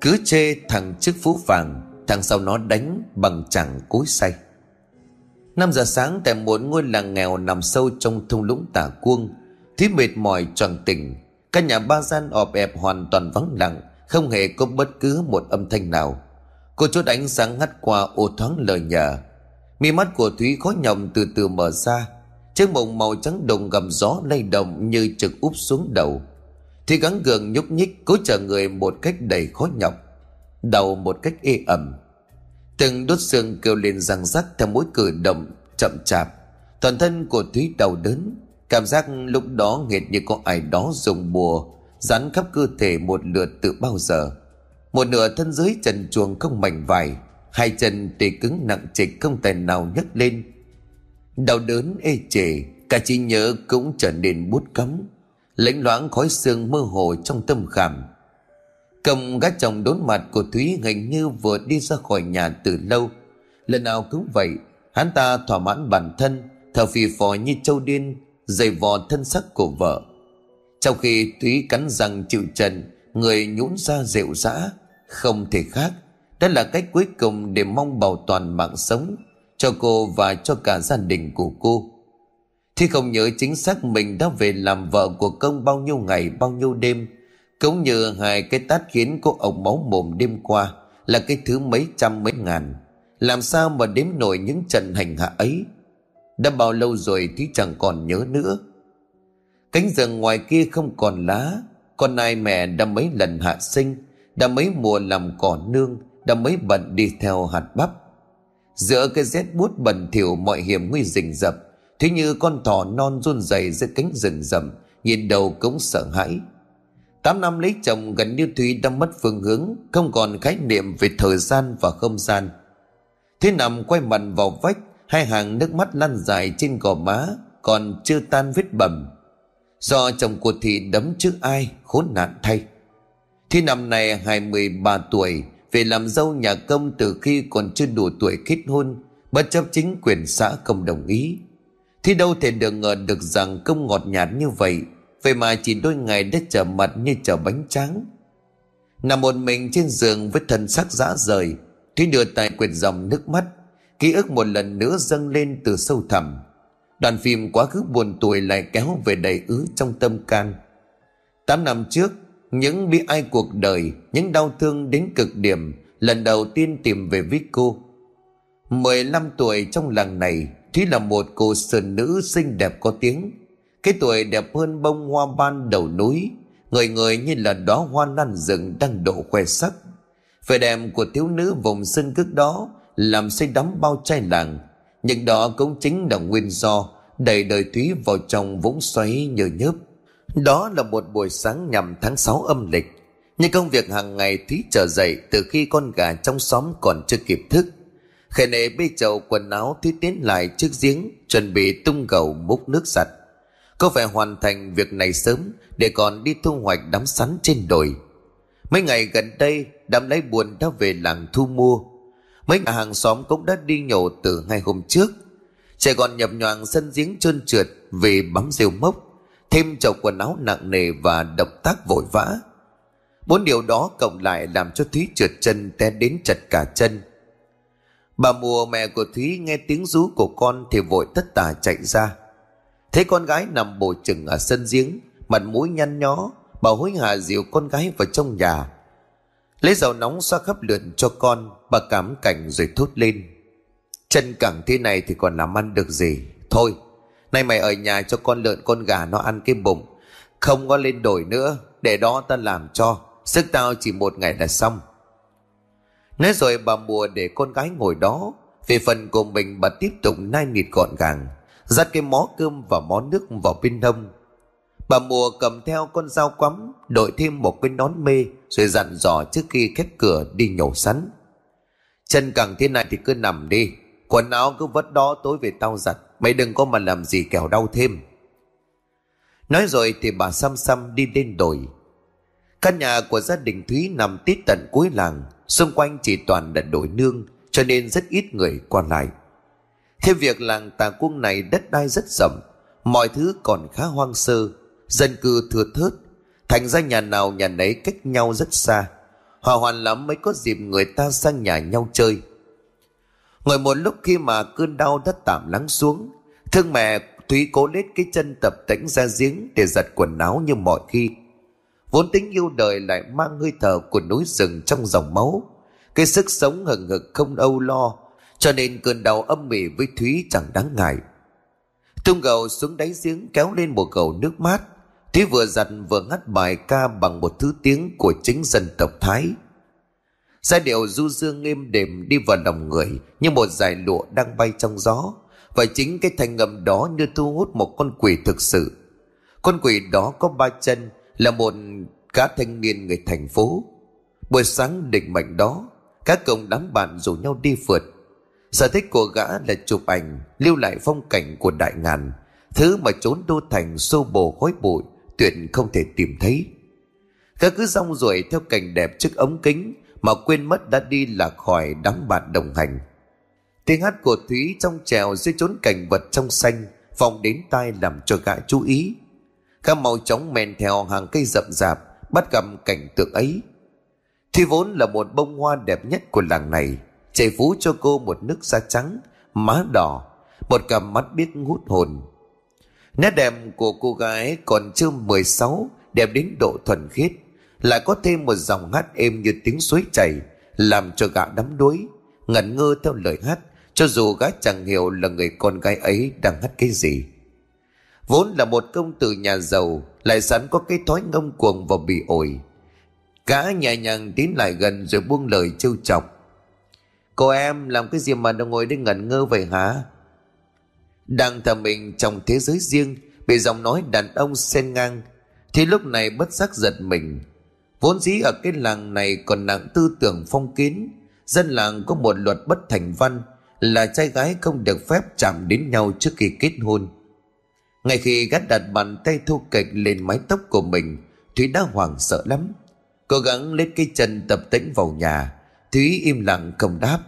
Cứ chê thằng trước phú vàng Thằng sau nó đánh bằng chẳng cối say. 5 giờ sáng, tại một ngôi làng nghèo nằm sâu trong thung lũng tả cuông Thúy mệt mỏi tròn tỉnh Căn nhà ba gian ọp ẹp hoàn toàn vắng lặng, Không hề có bất cứ một âm thanh nào. Cô chốt ánh sáng ngắt qua ô thoáng lời nhờ. Mi mắt của Thúy khó nhọc từ từ mở ra, Chiếc mộng màu trắng đồng gầm gió lay động như trực úp xuống đầu. Thì gắng gượng nhúc nhích cố chờ người một cách đầy khó nhọc Đầu một cách ê ẩm. Từng đốt xương kêu lên răng rắc theo mỗi cử động chậm chạp. Toàn thân của Thúy đau đớn, Cảm giác lúc đó nghệt như có ai đó dùng bùa, Dán khắp cơ thể một lượt từ bao giờ. Một nửa thân dưới trần chuồng không mảnh vải, Hai chân tê cứng nặng trịch không tài nào nhấc lên. Đau đớn ê chề, Cả trí nhớ cũng trở nên bút cấm lãnh loãng khói xương mơ hồ trong tâm khảm. Cầm gác chồng đốn mặt của Thúy hình như vừa đi ra khỏi nhà từ lâu. Lần nào cũng vậy, Hắn ta thỏa mãn bản thân, Thở phì phò như châu điên, giày vò thân sắc của vợ. Trong khi Thúy cắn răng chịu trần Người nhũn ra rệu rã, Không thể khác. Đó là cách cuối cùng để mong bảo toàn mạng sống Cho cô và cho cả gia đình của cô. Thì không nhớ chính xác mình đã về làm vợ của công bao nhiêu ngày, bao nhiêu đêm. Cũng như hai cái tát khiến cô ổng máu mồm đêm qua, Là cái thứ mấy trăm mấy ngàn. Làm sao mà đếm nổi những trận hành hạ ấy? Đã bao lâu rồi Thi chẳng còn nhớ nữa. Cánh rừng ngoài kia không còn lá Con nai mẹ đã mấy lần hạ sinh, Đã mấy mùa làm cỏ nương, Đã mấy bận đi theo hạt bắp. Giữa cái rét bút bẩn thỉu mọi hiểm nguy rình rập Thế như con thỏ non run rẩy giữa cánh rừng rậm, Nhìn đầu cũng sợ hãi. Tám năm lấy chồng gần như Thúy đã mất phương hướng, Không còn khái niệm về thời gian và không gian. Thế nằm quay mặt vào vách, Hai hàng nước mắt lăn dài trên gò má, Còn chưa tan vết bầm. Do chồng của Thị đấm trước ai, Khốn nạn thay. Thi năm này hai mươi ba tuổi, Về làm dâu nhà công từ khi còn chưa đủ tuổi kết hôn, Bất chấp chính quyền xã không đồng ý. Thì đâu thể được ngờ được rằng công ngọt nhạt như vậy. Vậy mà chỉ đôi ngày đã trở mặt như trở bánh tráng. Nằm một mình trên giường với thân sắc dã rời Thúy đưa tay quyệt dòng nước mắt. Ký ức một lần nữa dâng lên từ sâu thẳm. Đoàn phim quá khứ buồn tuổi lại kéo về đầy ứ trong tâm can. Tám năm trước, Những bi ai cuộc đời, Những đau thương đến cực điểm, Lần đầu tiên tìm về với cô 15 tuổi trong làng này Thúy là một cô sơn nữ xinh đẹp có tiếng. Cái tuổi đẹp hơn bông hoa ban đầu núi. Người người như là đóa hoa lan rừng đang đổ khoe sắc. Vẻ đẹp của thiếu nữ vùng sân cước đó Làm say đắm bao trai làng. Nhưng đó cũng chính là nguyên do Đẩy đời Thúy vào trong vũng xoáy nhờ nhớp. Đó là một buổi sáng nhằm tháng 6 âm lịch. Nhưng công việc hàng ngày Thúy trở dậy Từ khi con gà trong xóm còn chưa kịp thức. Khệ nệ bê chậu quần áo Thúy tiến lại trước giếng, Chuẩn bị tung gầu múc nước sạch có phải hoàn thành việc này sớm, Để còn đi thu hoạch đám sắn trên đồi. Mấy ngày gần đây, Đám lấy buồn đã về làng thu mua. Mấy nhà hàng xóm cũng đã đi nhổ từ ngày hôm trước. Trẻ còn nhập nhoàng sân giếng trơn trượt Vì bám rêu mốc, Thêm chậu quần áo nặng nề và động tác vội vã. Bốn điều đó cộng lại làm cho Thúy trượt chân té đến chật cả chân. Bà mùa mẹ của Thúy nghe tiếng rú của con thì vội tất tả chạy ra. Thấy con gái nằm bổ chừng ở sân giếng, Mặt mũi nhăn nhó, Bà hối hả dìu con gái vào trong nhà. Lấy dầu nóng xoa khắp lượn cho con, Bà cảm cảnh rồi thốt lên. Chân cẳng thế này thì còn làm ăn được gì? Thôi, Nay mày ở nhà cho con lợn con gà nó ăn cái bụng. Không có lên đổi nữa, Để đó ta làm cho. Sức tao chỉ một ngày là xong. Nói rồi bà mùa để con gái ngồi đó Về phần của mình bà tiếp tục nai nịt gọn gàng, dắt cái mó cơm và mó nước vào bên hông. Bà mùa cầm theo con dao quắm, đội thêm một cái nón mê, rồi dặn dò trước khi khép cửa đi nhổ sắn. Chân càng thế này thì cứ nằm đi, quần áo cứ vất đó tối về tao giặt, mày đừng có mà làm gì kẻo đau thêm. Nói rồi thì bà xăm xăm đi lên đồi căn nhà của gia đình thúy nằm tít tận cuối làng xung quanh chỉ toàn là đồi nương cho nên rất ít người qua lại. Thêm việc làng tà cung này đất đai rất rộng, mọi thứ còn khá hoang sơ, dân cư thưa thớt, thành ra nhà nào nhà nấy cách nhau rất xa. Hòa hoàn lắm mới có dịp người ta sang nhà nhau chơi. Ngồi một lúc khi mà cơn đau đã tạm lắng xuống Thương mẹ Thúy cố lết cái chân tập tĩnh ra giếng Để giặt quần áo như mọi khi. Vốn tính yêu đời lại mang hơi thở của núi rừng trong dòng máu. Cái sức sống hừng hực không âu lo, Cho nên cơn đau âm mỉ với Thúy chẳng đáng ngại. Tung gầu xuống đáy giếng kéo lên một gầu nước mát. Thúy vừa giặt vừa ngắt bài ca bằng một thứ tiếng của chính dân tộc Thái. Giai điệu du dương êm đềm đi vào lòng người Như một dải lụa đang bay trong gió. Và chính cái thanh âm đó như thu hút một con quỷ thực sự. Con quỷ đó có ba chân là một cá thanh niên người thành phố Buổi sáng định mệnh đó, Các công đám bạn rủ nhau đi phượt Sở thích của gã là chụp ảnh, Lưu lại phong cảnh của đại ngàn, Thứ mà trốn đô thành xô bồ khói bụi, Tuyệt không thể tìm thấy Gã cứ rong ruổi theo cảnh đẹp trước ống kính mà quên mất đã đi lạc khỏi đám bạn đồng hành. Tiếng hát của Thúy trong trèo dưới chốn cảnh vật trong xanh vòng đến tai làm cho gã chú ý. Các màu chóng men theo hàng cây rậm rạp, bắt gặp cảnh tượng ấy. Thi vốn là một bông hoa đẹp nhất của làng này chạy phú cho cô một nước da trắng, má đỏ, một cặp mắt biết hút hồn nét đẹp của cô gái còn chưa 16 đẹp đến độ thuần khiết, lại có thêm một dòng hát êm như tiếng suối chảy, làm cho gã đắm đuối, ngẩn ngơ theo lời hát, cho dù gã chẳng hiểu là người con gái ấy đang hát cái gì vốn là một công tử nhà giàu, lại sẵn có cái thói ngông cuồng và bị ổi. Gã nhẹ nhàng tiến lại gần rồi buông lời trêu chọc. Cô em làm cái gì mà đang ngồi đây ngẩn ngơ vậy hả? Đang thầm mình trong thế giới riêng, bị giọng nói đàn ông xen ngang, thì lúc này bất giác giật mình. Vốn dĩ ở cái làng này còn nặng tư tưởng phong kiến, Dân làng có một luật bất thành văn, Là trai gái không được phép chạm đến nhau trước khi kết hôn. Ngay khi gắt đặt bàn tay thu kịch lên mái tóc của mình, Thúy đã hoảng sợ lắm. Cố gắng lấy cái chân tập tĩnh vào nhà, Thúy im lặng không đáp.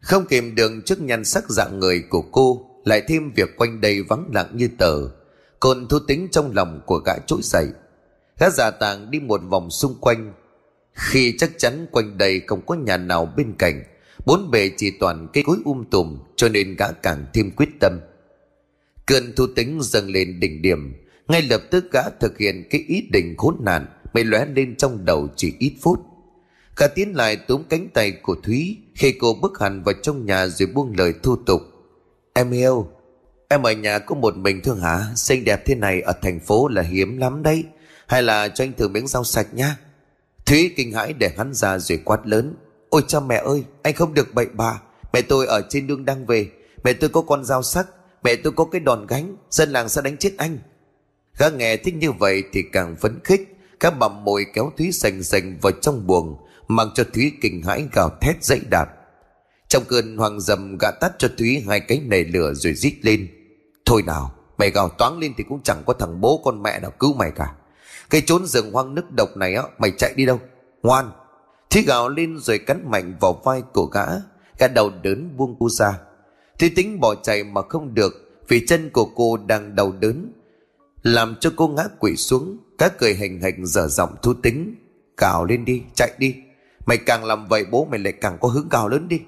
Không kìm được trước nhan sắc dạng người của cô, Lại thêm việc quanh đây vắng lặng như tờ. Còn thu tính trong lòng của gã trỗi dậy. Gã giả tàng đi một vòng xung quanh. Khi chắc chắn quanh đây không có nhà nào bên cạnh, Bốn bề chỉ toàn cây cối um tùm, Cho nên gã càng thêm quyết tâm. Cơn thu tính dâng lên đỉnh điểm. Ngay lập tức gã thực hiện cái ý định khốn nạn Mày lóe lên trong đầu chỉ ít phút. Gã tiến lại túm cánh tay của Thúy, Khi cô bước hẳn vào trong nhà rồi buông lời thu tục. Em yêu, Em ở nhà có một mình thương hả? Xinh đẹp thế này ở thành phố là hiếm lắm đấy. Hay là cho anh thử miếng rau sạch nhá. Thúy kinh hãi để hắn ra rồi quát lớn. Ôi cha mẹ ơi, Anh không được bậy bà Mẹ tôi ở trên đường đang về. Mẹ tôi có con dao sắc Mẹ tôi có cái đòn gánh, Dân làng sẽ đánh chết anh. Gã nghe thích như vậy thì càng phấn khích. Các bầm môi kéo Thúy sành sành vào trong buồng, Mang cho Thúy kinh hãi gào thét dậy đạp. Trong cơn hoàng dầm gã tắt cho Thúy hai cái nề lửa rồi rít lên. Thôi nào, Mày gào toáng lên thì cũng chẳng có thằng bố con mẹ nào cứu mày cả. Cái trốn rừng hoang nước độc này á, Mày chạy đi đâu? Ngoan. Thúy gào lên rồi cắn mạnh vào vai của gã. Gã đầu đớn buông cu ra. Thí tính bỏ chạy mà không được, Vì chân của cô đang đau đớn. Làm cho cô ngã quỵ xuống Các cười hình hình dở giọng thu tính. Cào lên đi, chạy đi. Mày càng làm vậy, bố mày lại càng có hứng cào lớn đi.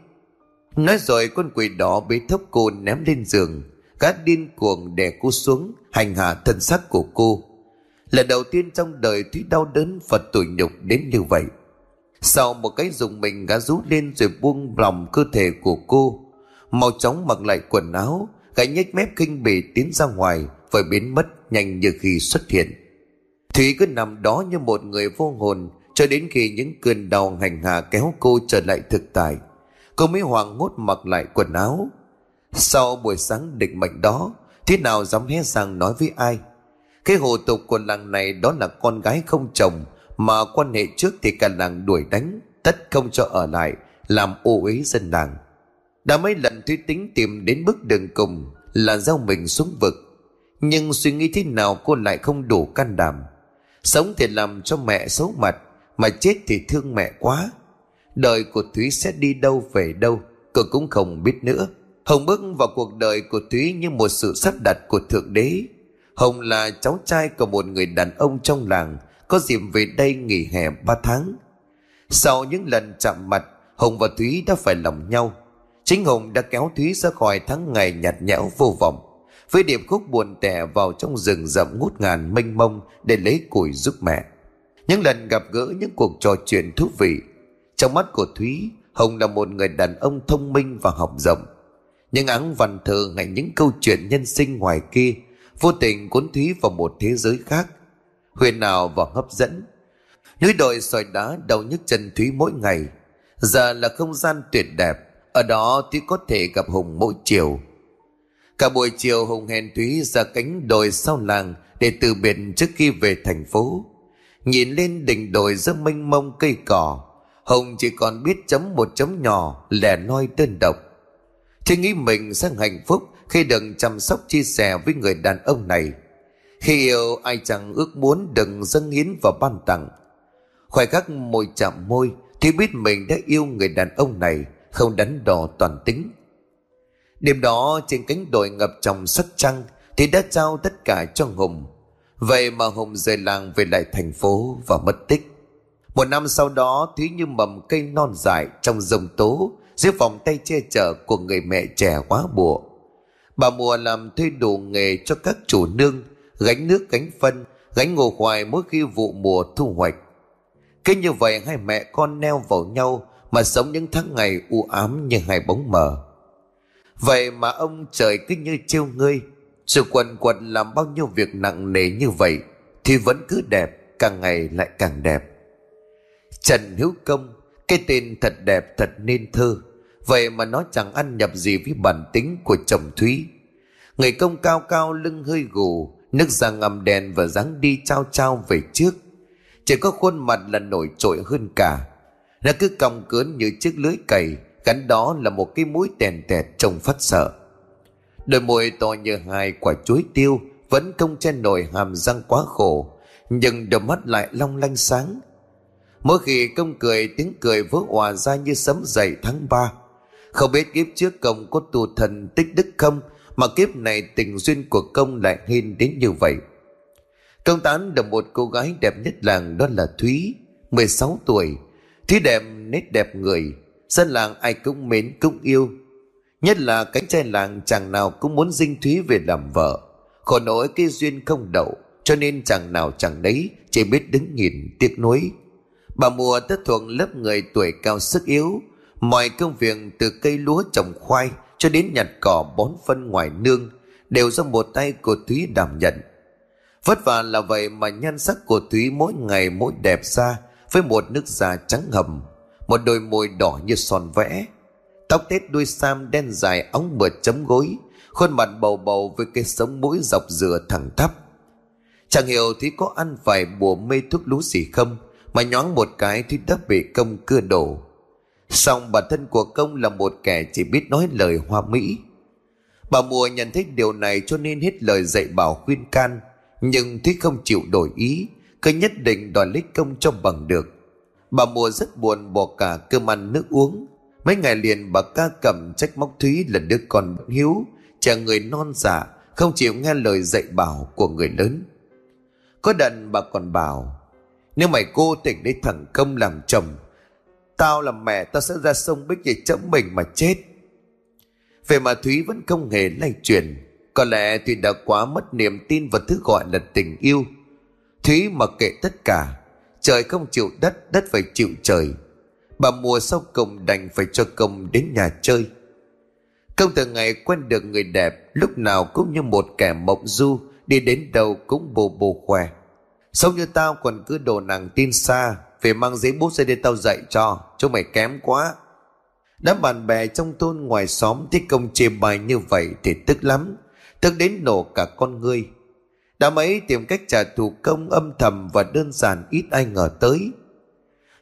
Nói rồi, con quỷ đỏ bế thấp cô ném lên giường. Gã điên cuồng đè cô xuống, Hành hạ thân xác của cô. Lần đầu tiên trong đời Thúy đau đớn và tủi nhục đến như vậy. Sau một cái dùng mình gã rú lên rồi buông lòng cơ thể của cô. Mau chóng mặc lại quần áo Gã nhếch mép kinh bỉ tiến ra ngoài Và biến mất nhanh như khi xuất hiện. Thúy cứ nằm đó như một người vô hồn Cho đến khi những cơn đau hành hạ kéo cô trở lại thực tại. Cô mới hoảng hốt mặc lại quần áo. Sau buổi sáng định mệnh đó Thế nào dám hé răng nói với ai? Cái hồ tục của làng này đó là con gái không chồng mà quan hệ trước thì cả làng đuổi đánh, tất không cho ở lại, làm ô uế dân làng. Đã mấy lần Thúy tính tìm đến bước đường cùng là giao mình xuống vực. Nhưng suy nghĩ thế nào cô lại không đủ can đảm. Sống thì làm cho mẹ xấu mặt, mà chết thì thương mẹ quá. Đời của Thúy sẽ đi đâu về đâu, cô cũng không biết nữa. Hồng bước vào cuộc đời của Thúy như một sự sắp đặt của Thượng Đế Hồng là cháu trai của một người đàn ông trong làng Có dịp về đây nghỉ hè ba tháng Sau những lần chạm mặt hồng và Thúy đã phải lòng nhau Chính Hùng đã kéo Thúy ra khỏi tháng ngày nhạt nhẽo vô vọng. Với điệp khúc buồn tẻ vào trong rừng rậm ngút ngàn mênh mông Để lấy củi giúp mẹ. Những lần gặp gỡ, những cuộc trò chuyện thú vị. Trong mắt của Thúy, Hùng là một người đàn ông thông minh và học rộng. Những áng văn thơ hay những câu chuyện nhân sinh ngoài kia, Vô tình cuốn Thúy vào một thế giới khác. Huyền nào và hấp dẫn. Núi đồi sỏi đá đau nhức chân Thúy mỗi ngày. Giờ là không gian tuyệt đẹp. Ở đó Thúy có thể gặp Hùng mỗi chiều. Cả buổi chiều Hùng hèn Thúy ra cánh đồi sau làng Để từ biệt trước khi về thành phố. Nhìn lên đỉnh đồi rất mênh mông cây cỏ, Hùng chỉ còn biết chấm một chấm nhỏ, Lẻ loi đơn độc. Thì nghĩ mình sẽ hạnh phúc Khi được chăm sóc chia sẻ với người đàn ông này. Khi yêu, ai chẳng ước muốn đừng dâng hiến và ban tặng. Khoảnh khắc môi chạm môi Thì biết mình đã yêu người đàn ông này. Không đánh đo toàn tính. Đêm đó, trên cánh đồi ngập trong sắc trăng, Thì đã trao tất cả cho Hùng. Vậy mà Hùng rời làng về lại thành phố và mất tích. Một năm sau đó, Thúy như mầm cây non dại trong rồng tố, Dưới vòng tay che chở của người mẹ trẻ quá bùa. Bà mùa làm thuê đủ nghề cho các chủ nương, Gánh nước, gánh phân, Gánh ngô khoai mỗi khi vụ mùa thu hoạch. Cứ như vậy, hai mẹ con neo vào nhau mà sống những tháng ngày u ám như hai bóng mờ. Vậy mà ông trời cứ như trêu ngươi, Sự quần quật làm bao nhiêu việc nặng nề như vậy Thì vẫn cứ đẹp, Càng ngày lại càng đẹp. Trần Hữu Công, Cái tên thật đẹp, thật nên thơ, Vậy mà nó chẳng ăn nhập gì với bản tính của chồng Thúy. Người công cao cao lưng hơi gù, Nước da ngầm đèn và dáng đi trao trao về trước, Chỉ có khuôn mặt là nổi trội hơn cả. Nó cứ cong cớn như chiếc lưới cày, Gắn đó là một cái mũi tèn tẹt trông phát sợ. Đôi môi to như hai quả chuối tiêu Vẫn không che nổi hàm răng quá khổ, Nhưng đôi mắt lại long lanh sáng. Mỗi khi công cười, tiếng cười vỡ hòa ra như sấm dậy tháng ba. Không biết kiếp trước công có tu thần tích đức không, Mà kiếp này tình duyên của công lại hên đến như vậy. Công tán được một cô gái đẹp nhất làng, đó là Thúy 16 tuổi Thứ đẹp nét đẹp người, Dân làng ai cũng mến, cũng yêu. Nhất là cánh trai làng chàng nào cũng muốn dinh Thúy về làm vợ. Khổ nỗi cái duyên không đậu, Cho nên chàng nào chẳng đấy Chỉ biết đứng nhìn tiếc nuối. Bà mùa tất thuộc lớp người tuổi cao sức yếu, Mọi công việc từ cây lúa trồng khoai Cho đến nhặt cỏ bón phân ngoài nương Đều do một tay của Thúy đảm nhận. Vất vả là vậy mà nhan sắc của Thúy mỗi ngày mỗi đẹp ra với một nước da trắng hầm một đôi môi đỏ như son vẽ. Tóc tết đuôi sam đen dài ống mượt chấm gối, khuôn mặt bầu bầu với cái sống mũi dọc dừa thẳng thấp chẳng hiểu thì có ăn phải bùa mê thuốc lú gì không, mà nhoáng một cái thì đã bị công cưa đổ. Song bản thân của công là một kẻ chỉ biết nói lời hoa mỹ. Bà mùa nhận thấy điều này cho nên hết lời dạy bảo khuyên can, nhưng thúy không chịu đổi ý cứ nhất định đòi lấy công cho bằng được. Bà mùa rất buồn bỏ cả cơm ăn nước uống. Mấy ngày liền bà ca cầm trách móc Thúy là đứa con bất hiếu trẻ người non giả, Không chịu nghe lời dạy bảo của người lớn. Có đần bà còn bảo Nếu mày cô tỉnh lấy thằng công làm chồng Tao làm mẹ tao sẽ ra sông Bích để chấm mình mà chết. Về mà Thúy vẫn không hề lay chuyển. Có lẽ Thúy đã quá mất niềm tin vào thứ gọi là tình yêu. Thúy mặc kệ tất cả Trời không chịu đất, đất phải chịu trời. Bà mùa sau cùng đành phải cho công đến nhà chơi. Công từ ngày quen được người đẹp, lúc nào cũng như một kẻ mộng du, đi đến đâu cũng bồ bồ khỏe. Sống như tao còn cứ đồ nàng tin xa, về mang giấy bút ra đây tao dạy cho, chúng mày kém quá. Đám bạn bè trong thôn ngoài xóm thấy công chê bài như vậy thì tức lắm, tức đến nổ cả con ngươi. Đã mấy tìm cách trả thù công âm thầm và đơn giản ít ai ngờ tới.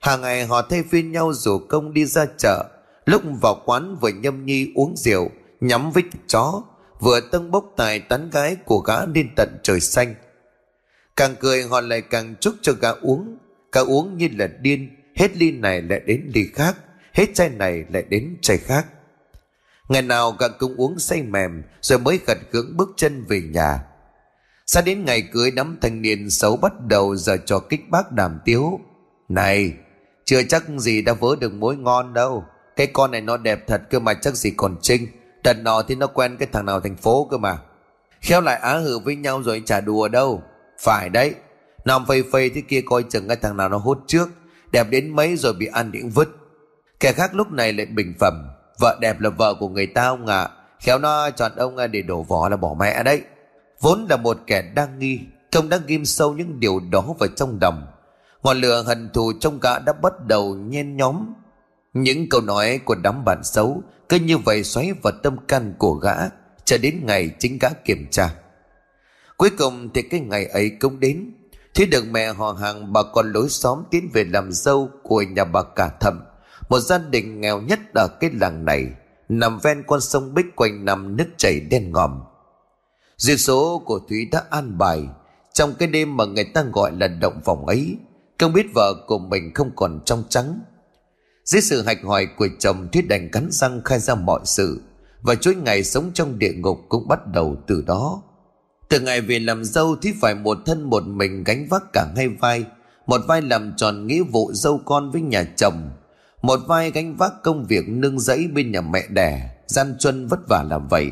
Hàng ngày họ thay phiên nhau rủ công đi ra chợ, lúc vào quán vừa nhâm nhi uống rượu, nhắm với chó, vừa tâng bốc tài tán gái của gã lên tận trời xanh. Càng cười họ lại càng chúc cho gã uống, gã uống như là điên, hết ly này lại đến ly khác, hết chai này lại đến chai khác. Ngày nào gã cũng uống say mềm rồi mới gật gưỡng bước chân về nhà. Sao đến ngày cưới đám thanh niên xấu bắt đầu giờ cho kích bác đàm tiếu. Này, Chưa chắc gì đã vớ được mối ngon đâu. Cái con này nó đẹp thật cơ mà chắc gì còn trinh. Đợt nọ thì nó quen cái thằng nào thành phố cơ mà. Khéo lại á hử với nhau rồi chả đùa đâu. Phải đấy Nằm phây phây thế kia coi chừng cái thằng nào nó hốt trước. Đẹp đến mấy rồi bị ăn những vứt. Kẻ khác lúc này lại bình phẩm. Vợ đẹp là vợ của người ta ông ạ à. Khéo nó chọn ông để đổ vỏ là bỏ mẹ đấy. Vốn là một kẻ đang nghi Công đã ghim sâu những điều đó vào trong đầm Ngọn lửa hận thù trong gã đã bắt đầu nhen nhóm. Những câu nói của đám bạn xấu Cứ như vậy xoáy vào tâm can của gã, Cho đến ngày chính gã kiểm tra. Cuối cùng thì cái ngày ấy cũng đến. Thế được mẹ họ hàng, bà con lối xóm tiến về làm dâu của nhà bà cả thầm Một gia đình nghèo nhất ở cái làng này, Nằm ven con sông Bích quanh năm nước chảy đen ngòm. Duyên số của Thúy đã an bài Trong cái đêm mà người ta gọi là động phòng ấy Không biết vợ của mình không còn trong trắng Dưới sự hạch hỏi của chồng Thúy đành cắn răng khai ra mọi sự Và chuỗi ngày sống trong địa ngục cũng bắt đầu từ đó từ ngày về làm dâu Thúy phải một thân một mình gánh vác cả hai vai. Một vai làm tròn nghĩa vụ dâu con với nhà chồng. Một vai gánh vác công việc nương giấy bên nhà mẹ đẻ. Gian truân vất vả làm vậy.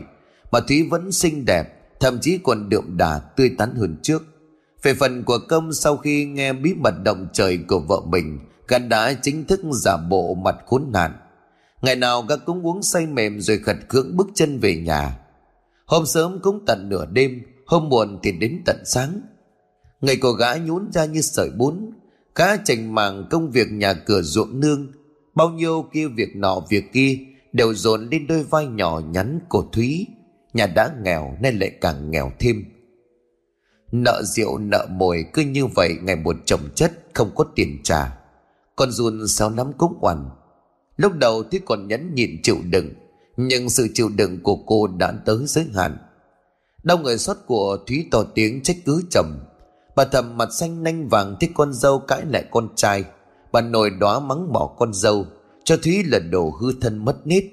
Mà Thúy vẫn xinh đẹp, thậm chí còn đượm đà tươi tắn hơn trước. Về phần của công sau khi nghe bí mật động trời của vợ mình, gã đã chính thức giả bộ mặt khốn nạn. Ngày nào gã cũng uống say mềm rồi khật cưỡng bước chân về nhà. Hôm sớm cũng tận nửa đêm, Hôm muộn thì đến tận sáng Ngày cô gái nhún ra như sợi bún Cá chành màng công việc nhà cửa ruộng nương Bao nhiêu kia việc nọ việc kia Đều dồn lên đôi vai nhỏ nhắn của Thúy Nhà đã nghèo nên lại càng nghèo thêm. Nợ rượu, nợ mồi cứ như vậy, ngày một chồng chất, không có tiền trả. Con run sao nắm cũng oằn. Lúc đầu thì còn nhẫn nhịn chịu đựng, Nhưng sự chịu đựng của cô đã tới giới hạn. Đông người xót của Thúy to tiếng trách cứ chồng Bà thầm mặt xanh nanh vàng thích con dâu cãi lại con trai. Bà nổi đó mắng bỏ con dâu, Cho Thúy là đồ hư thân mất nết.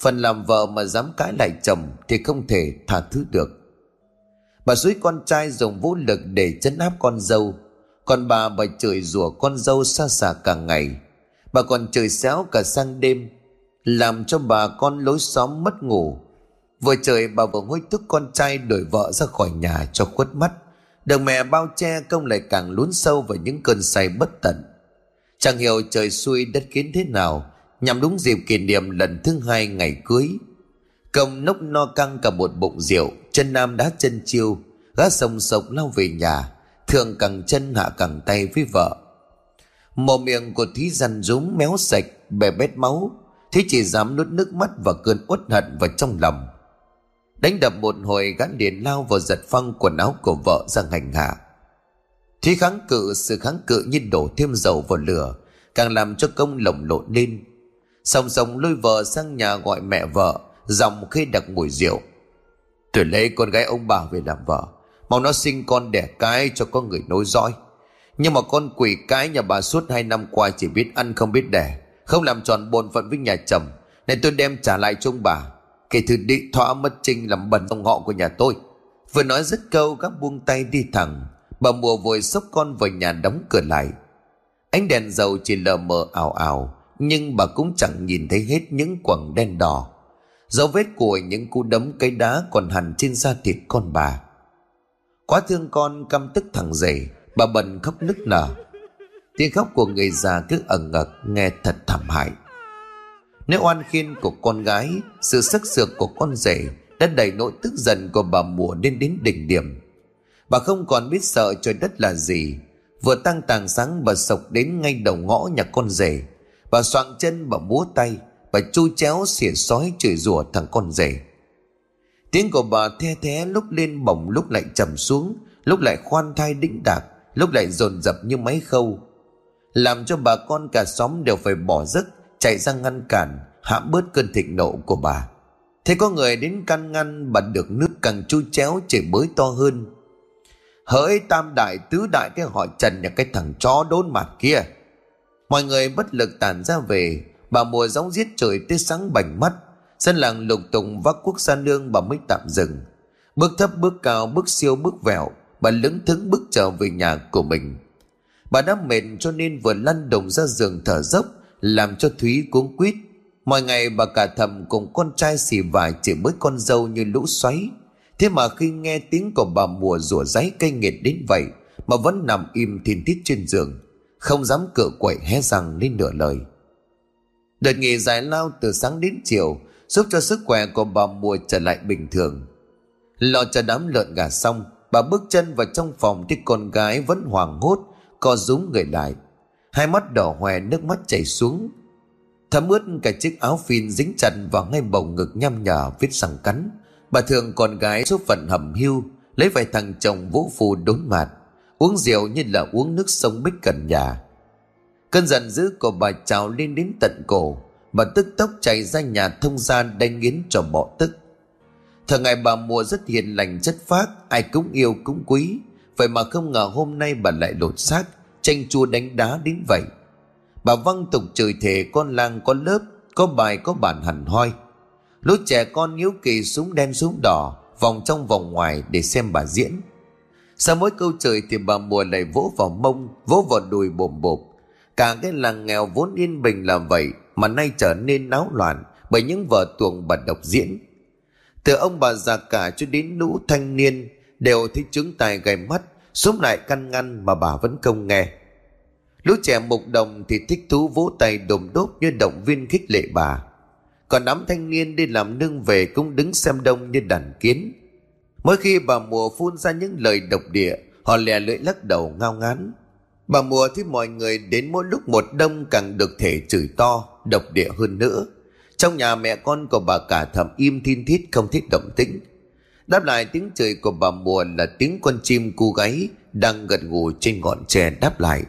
Phần làm vợ mà dám cãi lại chồng Thì không thể tha thứ được. Bà suối con trai dùng vũ lực để chấn áp con dâu. Còn bà bà chửi rủa con dâu xa xả cả ngày. Bà còn chửi xéo cả sang đêm, Làm cho bà con lối xóm mất ngủ. Vừa trời bà vừa hối thúc con trai đuổi vợ ra khỏi nhà cho khuất mắt. Được mẹ bao che, công lại càng lún sâu vào những cơn say bất tận. Chẳng hiểu trời xuôi đất kiến thế nào Nhằm đúng dịp kỷ niệm lần thứ hai ngày cưới. Công nốc no căng cả một bụng rượu, Chân nam đá chân chiêu. Gã sồng sộc lao về nhà, Thường cẳng chân hạ cẳng tay với vợ. Mồm miệng của Thí răn rúm méo sạch, Bè bét máu. Thế chỉ dám nuốt nước mắt và cơn uất hận vào trong lòng. Đánh đập một hồi gắn liền lao vào giật phăng quần áo của vợ ra hành hạ. Thúy kháng cự, sự kháng cự như đổ thêm dầu vào lửa, Càng làm cho công lồng lộn lên. Song song lôi vợ sang nhà gọi mẹ vợ Dòng khi đặc mùi rượu. Tôi lấy con gái ông bà về làm vợ. Mong nó sinh con đẻ cái cho có người nối dõi. Nhưng mà con quỷ cái nhà bà suốt hai năm qua Chỉ biết ăn không biết đẻ, Không làm tròn bổn phận với nhà chồng. Nên tôi đem trả lại cho ông bà. Kể từ đi thỏa mất trinh làm bẩn ông họ của nhà tôi. Vừa nói dứt câu gác buông tay đi thẳng. Bà mùa vội xốc con vào nhà đóng cửa lại. Ánh đèn dầu chỉ lờ mờ ảo ảo. Nhưng bà cũng chẳng nhìn thấy hết những quầng đen đỏ. Dấu vết của những cú đấm cây đá còn hằn trên da thịt con bà. Quá thương con căm tức thằng rể, Bà bần khóc nức nở. Tiếng khóc của người già cứ ẩn ngật nghe thật thảm hại. Nếu oan khiên của con gái, Sự sắc sược của con rể Đã đẩy nỗi tức giận của bà mùa lên đến đỉnh điểm. Bà không còn biết sợ trời đất là gì, Vừa tăng tàng sáng bà sộc đến ngay đầu ngõ nhà con rể. Bà soạn chân bà múa tay, Bà chu chéo xỉa sói chửi rủa thằng con rể. Tiếng của bà the thé lúc lên bổng, lúc lại trầm xuống, Lúc lại khoan thai đĩnh đạc, Lúc lại dồn dập như máy khâu. Làm cho bà con cả xóm đều phải bỏ giấc, chạy ra ngăn cản hãm bớt cơn thịnh nộ của bà. Thế có người đến căn ngăn bà được nước càng chu chéo chửi bới to hơn. Hỡi tam đại tứ đại, cái họ trần nhà cái thằng chó đốn mặt kia mọi người bất lực tản ra về. Bà mùa gióng giết trời tới sáng bành mắt. Dân làng lục tùng vác quốc gia nương bà mới tạm dừng. Bước thấp, bước cao, bước siêu, bước vẹo, bà lững thững bước trở về nhà của mình. Bà đã mệt cho nên vừa lăn đồng ra giường thở dốc, Làm cho Thúy cuống quýt. Mọi ngày bà cả thầm cùng con trai xì vải chỉ mới con dâu như lũ xoáy. Thế mà khi nghe tiếng của bà mùa rủa giấy cây nghiệt đến vậy, Mà vẫn nằm im thiên thiết trên giường. Không dám cựa quậy hé răng lên nửa lời. Đợt nghỉ dài lao từ sáng đến chiều Giúp cho sức khỏe của bà mùa trở lại bình thường. Lo cho đám lợn gà xong, Bà bước chân vào trong phòng thì con gái vẫn hoảng hốt, Co rúm người lại. Hai mắt đỏ hoe, nước mắt chảy xuống. Thấm ướt cả chiếc áo phin dính chặt vào ngay bầu ngực nhăm nhở vết răng cắn. Bà thường con gái số phận hầm hưu, Lấy vài thằng chồng vũ phù đốn mạt. Uống rượu như là uống nước sông bích gần nhà. Cơn giận dữ của bà trào lên đến tận cổ, Bà tức tốc chạy ra nhà thông gia đánh nghiến cho bỏ tức. Thường ngày bà mùa rất hiền lành, chất phác, Ai cũng yêu cũng quý. Vậy mà không ngờ hôm nay bà lại lột xác, Tranh chua đánh đá đến vậy. Bà văng tục chửi thề con làng, có lớp, Có bài, có bản hẳn hoi. Lúc trẻ con hiếu kỳ súng đen súng đỏ Vòng trong vòng ngoài để xem bà diễn. Sau mỗi câu trời thì bà mùa lại vỗ vào mông, Vỗ vào đùi bồm bộp? Cả cái làng nghèo vốn yên bình là vậy, Mà nay trở nên náo loạn Bởi những vở tuồng bà độc diễn. Từ ông bà già cả cho đến lũ thanh niên, Đều thấy chứng tài gầy mắt Xúm lại căn ngăn mà bà vẫn không nghe. Lũ trẻ mục đồng thì thích thú vỗ tay đồm đốp như động viên khích lệ bà. Còn đám thanh niên đi làm nương về cũng đứng xem đông như đàn kiến mỗi khi bà mùa phun ra những lời độc địa, họ lè lưỡi lắc đầu ngao ngán. Bà mùa thấy mọi người đến mỗi lúc một đông càng được thể chửi to, độc địa hơn nữa. Trong nhà mẹ con của bà cả thầm im thiên thít, không thích động tĩnh. Đáp lại tiếng chửi của bà mùa là tiếng con chim cu gáy đang gật gù trên ngọn tre đáp lại.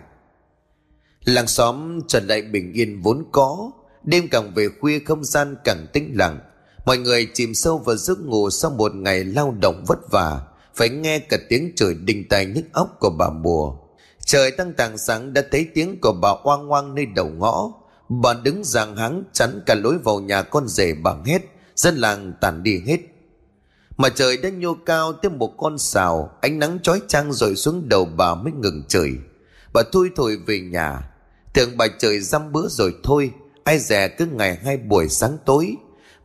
Làng xóm trở lại bình yên vốn có, Đêm càng về khuya không gian càng tĩnh lặng. Mọi người chìm sâu vào giấc ngủ sau một ngày lao động vất vả. Phải nghe cả tiếng trời đình tai nhức óc của bà mùa. Trời tăng tàng sáng đã thấy tiếng của bà oang oang nơi đầu ngõ. Bà đứng giang hắng chắn cả lối vào nhà con rể bằng hết, Dân làng tàn đi hết. Mà trời đã nhô cao tới một con xào Ánh nắng chói chang rồi xuống đầu bà mới ngừng trời. Bà thui thổi về nhà. Tưởng bà trời dăm bữa rồi thôi, Ai dè cứ ngày hai buổi sáng tối.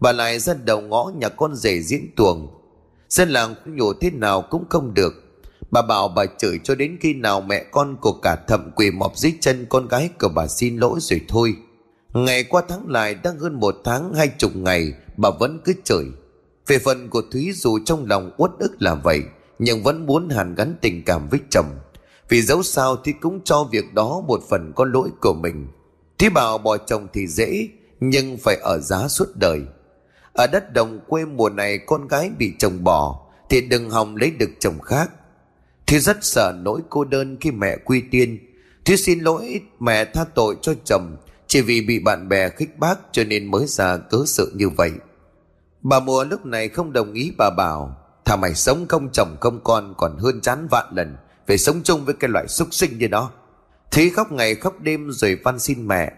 Bà lại ra đầu ngõ nhà con rể diễn tuồng. Dân làng nhổ thế nào cũng không được. Bà bảo bà chửi cho đến khi nào mẹ con của cả thậm quỳ mọp dưới chân con gái của bà xin lỗi rồi thôi. Ngày qua tháng lại đang hơn một tháng hai chục ngày, Bà vẫn cứ chửi. Về phần của Thúy dù trong lòng uất ức là vậy, Nhưng vẫn muốn hàn gắn tình cảm với chồng. Vì dẫu sao thì cũng cho việc đó một phần có lỗi của mình. Thúy bảo bỏ chồng thì dễ, Nhưng phải ở giá suốt đời. Ở đất đồng quê mùa này Con gái bị chồng bỏ, Thì đừng hòng lấy được chồng khác. Thúy rất sợ nỗi cô đơn khi mẹ quy tiên. Thúy xin lỗi mẹ tha tội cho chồng, Chỉ vì bị bạn bè khích bác Cho nên mới ra cớ sự như vậy. Bà mùa lúc này không đồng ý, bà bảo, Thà mày sống không chồng không con Còn hơn chán vạn lần, Phải sống chung với cái loại súc sinh như đó. Thúy khóc ngày khóc đêm rồi van xin mẹ.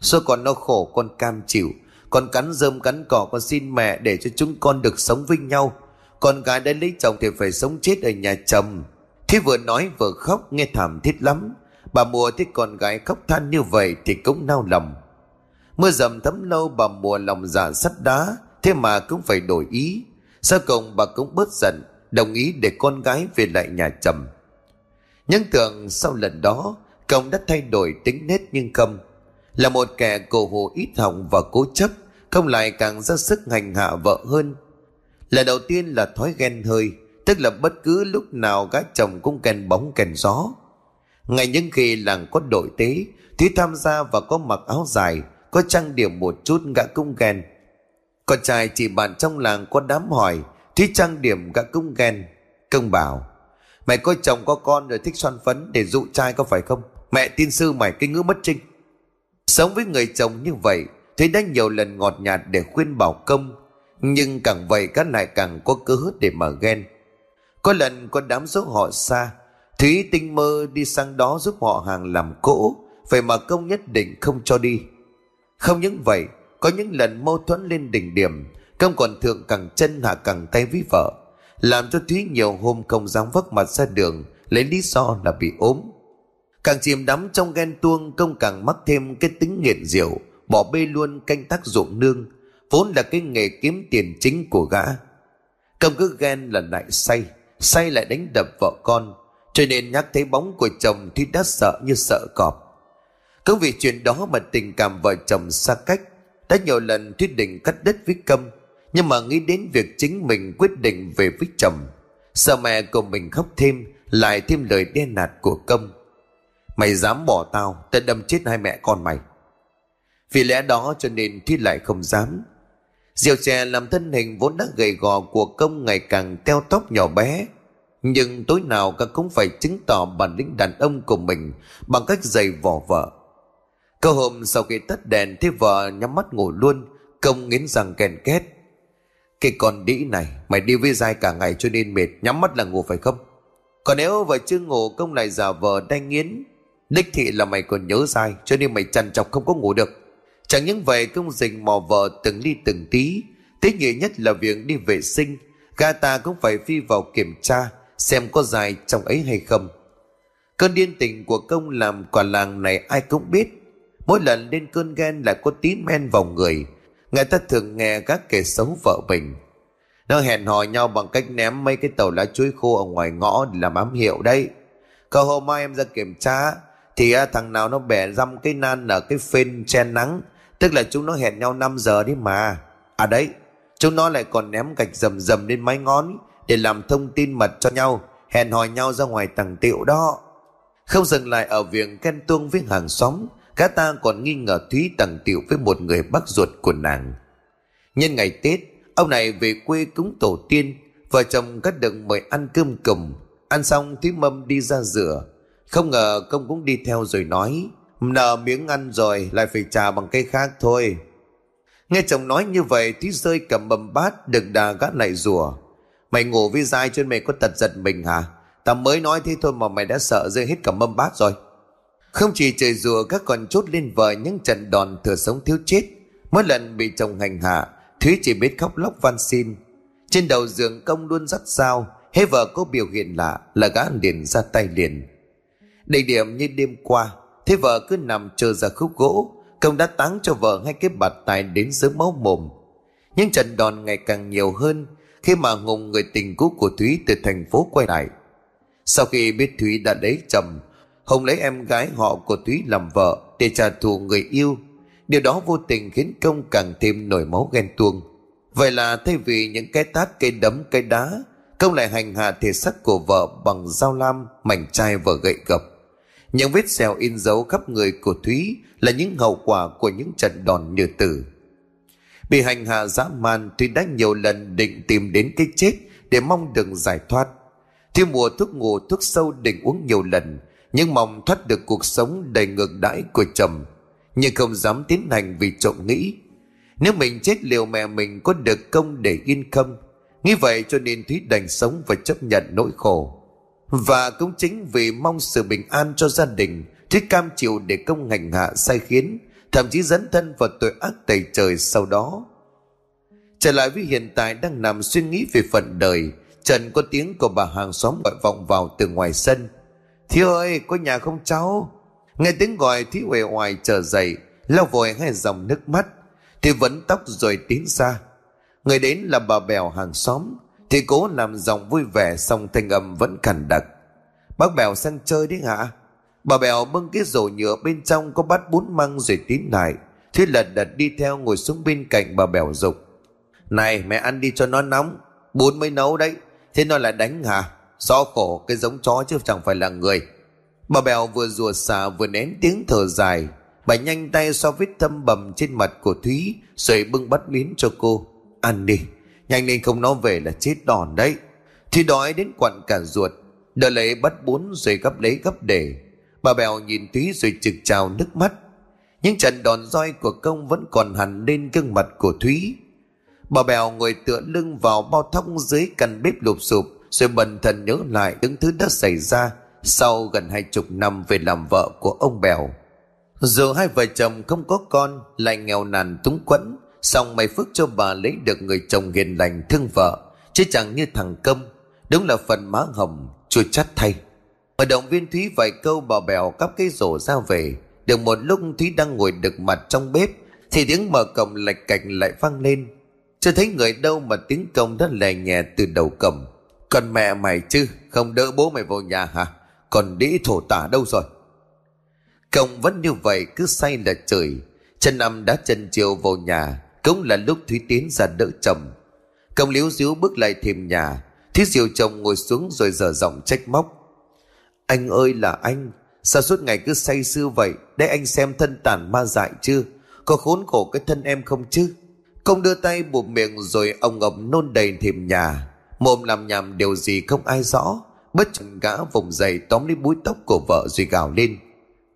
Sao còn nó khổ, con cam chịu. Con cắn rơm cắn cỏ con xin mẹ Để cho chúng con được sống với nhau. Con gái đã lấy chồng thì phải sống chết ở nhà chồng. Thế vừa nói vừa khóc, nghe thảm thiết lắm. Bà mùa thấy con gái khóc than như vậy Thì cũng nao lòng. Mưa dầm thấm lâu, bà mùa lòng giả sắt đá, Thế mà cũng phải đổi ý. Sau cùng bà cũng bớt giận, Đồng ý để con gái về lại nhà chồng. Nhân tưởng sau lần đó Công đã thay đổi tính nết nhưng không. Là một kẻ cổ hủ ít hỏng và cố chấp, Không lại càng ra sức hành hạ vợ hơn. Là đầu tiên là thói ghen hơi, Tức là bất cứ lúc nào gái chồng cũng kèn bóng kèn gió. Ngay những khi làng có đội tế Thúy tham gia và có mặc áo dài, Có trang điểm một chút gã cũng ghen. Con trai chị bạn trong làng có đám hỏi Thúy trang điểm gã cũng ghen. Công bảo, Mày có chồng có con rồi thích xoan phấn Để dụ trai có phải không? Mẹ tin sư mày cái ngữ mất trinh. Sống với người chồng như vậy thúy đã nhiều lần ngọt nhạt để khuyên bảo công. Nhưng càng vậy các lại càng có cơ hớt để mà ghen. Có lần có đám giúp họ xa Thúy tinh mơ đi sang đó giúp họ hàng làm cỗ, Vậy mà công nhất định không cho đi. Không những vậy, Có những lần mâu thuẫn lên đỉnh điểm, Công còn thượng càng chân hạ càng tay với vợ, Làm cho Thúy nhiều hôm không dám vấp mặt ra đường, Lấy lý do là bị ốm. Càng chìm đắm trong ghen tuông, Công càng mắc thêm cái tính nghiện rượu, Bỏ bê luôn canh tác ruộng nương, Vốn là cái nghề kiếm tiền chính của gã. Công cứ ghen là lại say Say lại đánh đập vợ con, Cho nên nhắc thấy bóng của chồng Thì đã sợ như sợ cọp. Cũng vì chuyện đó mà tình cảm vợ chồng xa cách, Đã nhiều lần thuyết định cắt đứt với Công Nhưng mà nghĩ đến việc chính mình quyết định về với chồng, Sợ mẹ của mình khóc thêm, Lại thêm lời đe nạt của Công Mày dám bỏ tao Tao đâm chết hai mẹ con mày. Vì lẽ đó cho nên thi lại không dám. Diệu trẻ làm thân hình vốn đã gầy gò của công ngày càng teo tóc nhỏ bé. Nhưng tối nào các cũng phải chứng tỏ bản lĩnh đàn ông của mình Bằng cách giày vò vợ. Cơ hôm sau khi tắt đèn, thi vợ nhắm mắt ngủ luôn, Công nghiến răng kèn két Cái con đĩ này, Mày đi với dai cả ngày cho nên mệt, Nhắm mắt là ngủ phải không? Còn nếu vợ chưa ngủ, công lại giả vờ đanh nghiến. Đích thị là mày còn nhớ sai, Cho nên mày chăn chọc không có ngủ được. Chẳng những vậy công dình mò vợ từng ly từng tí. Tế nhị nhất là việc đi vệ sinh, Gà ta cũng phải phi vào kiểm tra, Xem có dài trong ấy hay không. Cơn điên tình của công làm quả làng này ai cũng biết. Mỗi lần lên cơn ghen lại có tí men vào người. Người ta thường nghe các kẻ xấu vợ mình. Nó hẹn hò nhau bằng cách ném mấy cái tàu lá chuối khô ở ngoài ngõ để làm ám hiệu đây Cậu hôm mai em ra kiểm tra thì à, thằng nào nó bẻ răm cái nan ở cái phên che nắng, Tức là chúng nó hẹn nhau 5 giờ đi mà. À đấy, Chúng nó lại còn ném gạch rầm rầm lên mái ngón Để làm thông tin mật cho nhau, Hẹn hò nhau ra ngoài tầng tiệu đó. Không dừng lại ở việc ghen tuông với hàng xóm Cá ta còn nghi ngờ Thúy tầng tiệu với một người bác ruột của nàng. Nhân ngày Tết, Ông này về quê cúng tổ tiên, Vợ chồng cắt được mời ăn cơm cùng Ăn xong, Thúy mâm đi ra rửa. Không ngờ công cũng đi theo rồi nói, Nợ miếng ăn rồi, lại phải trả bằng cây khác thôi. Nghe chồng nói như vậy Thúy rơi cầm bầm bát đừng đà gắt lại rùa. Mày ngủ với dai trên mày có tật giật mình hả? Tao mới nói thế thôi mà mày đã sợ rơi hết cả mâm bát rồi. Không chỉ trời rùa, các còn chốt lên vợ những trận đòn thừa sống thiếu chết. Mỗi lần bị chồng hành hạ, Thúy chỉ biết khóc lóc van xin. Trên đầu giường công luôn dắt sao hết vợ có biểu hiện lạ là gã liền ra tay liền. Địa điểm như đêm qua Thế vợ cứ nằm chờ ra khúc gỗ. Công đã táng cho vợ hai cái bạt tài đến dưới máu mồm. Nhưng trận đòn ngày càng nhiều hơn Khi mà Hùng người tình cũ của Thúy từ thành phố quay lại. Sau khi biết Thúy đã lấy chồng Hùng lấy em gái họ của Thúy làm vợ Để trả thù người yêu. Điều đó vô tình khiến công càng thêm nổi máu ghen tuông. Vậy là thay vì những cái tát cây đấm cây đá Công lại hành hạ thể xác của vợ bằng dao lam, mảnh chai và gậy gập những vết sẹo in dấu khắp người của Thúy là những hậu quả của những trận đòn như tử. Bị hành hạ dã man, Thúy đã nhiều lần định tìm đến cái chết để mong được giải thoát. Thúy mùa thuốc ngủ, thuốc sâu định uống nhiều lần, nhưng mong thoát được cuộc sống đầy ngược đãi của chồng nhưng không dám tiến hành vì trộm nghĩ nếu mình chết liều mẹ mình có được công để yên không nghĩ vậy cho nên thúy đành sống và chấp nhận nỗi khổ và cũng chính vì mong sự bình an cho gia đình Thúy cam chịu để công hành hạ sai khiến, Thậm chí dẫn thân vào tội ác tày trời sau đó. Trở lại với hiện tại đang nằm suy nghĩ về phận đời, Trần có tiếng của bà hàng xóm gọi vọng vào từ ngoài sân. Thiếu ơi, có nhà không cháu? Nghe tiếng gọi Thúy uể oải trở dậy, lau vội hai dòng nước mắt. Thì vẫn tóc rồi tiến ra. Người đến là bà bèo hàng xóm thì cố làm giọng vui vẻ Xong thanh âm vẫn cằn đặc. Bác Bèo sang chơi đấy hả? Bà Bèo bưng cái rổ nhựa bên trong Có bát bún măng rồi tín lại. Thế lật đật đi theo ngồi xuống bên cạnh bà Bèo dục. Này, mẹ ăn đi cho nó nóng. Bún mới nấu đấy. Thế nó lại đánh hả? Do khổ, cái giống chó chứ chẳng phải là người. Bà Bèo vừa rùa xà vừa nén tiếng thở dài. Bà nhanh tay so vết thâm bầm trên mặt của Thúy, Rồi bưng bát miến cho cô. Ăn đi. Nhanh lên không nó về là chết đòn đấy. Thì đói đến quặn cả ruột Đợi lấy bắt bún rồi gấp lấy gấp để. Bà bèo nhìn Thúy rồi trực trào nước mắt. Những trận đòn roi của công vẫn còn hẳn lên gương mặt của Thúy. Bà bèo ngồi tựa lưng vào bao thóc dưới căn bếp lụp sụp, Rồi bần thần nhớ lại những thứ đã xảy ra Sau gần hai chục năm về làm vợ của ông bèo. Dù hai vợ chồng không có con, Lại nghèo nàn túng quẫn Xong mày phước cho bà lấy được người chồng hiền lành thương vợ, Chứ chẳng như thằng Câm. Đúng là phần má hồng, chua chát thay. Ở động viên Thúy vài câu bà bèo cắp cái rổ ra về. Được một lúc Thúy đang ngồi đực mặt trong bếp, Thì tiếng mở cổng lạch cạch lại vang lên. Chưa thấy người đâu mà tiếng công đã lè nhẹ từ đầu cổng. Còn mẹ mày chứ, Không đỡ bố mày vào nhà hả? Còn đĩ thổ tả đâu rồi? Công vẫn như vậy, cứ say là trời. Chân năm đã chân chiều vào nhà. Cũng là lúc Thúy tiến ra đỡ chồng. Công liếu díu bước lại thềm nhà. Thúy diều chồng ngồi xuống rồi dở giọng trách móc. Anh ơi là anh, Sao suốt ngày cứ say sưa vậy? Để anh xem thân tàn ma dại chưa Có khốn khổ cái thân em không chứ? Công đưa tay buộc miệng rồi ông ngọc nôn đầy thềm nhà. Mồm làm nhảm điều gì không ai rõ. Bất chợt gã vùng dậy tóm lấy búi tóc của vợ rồi gào lên.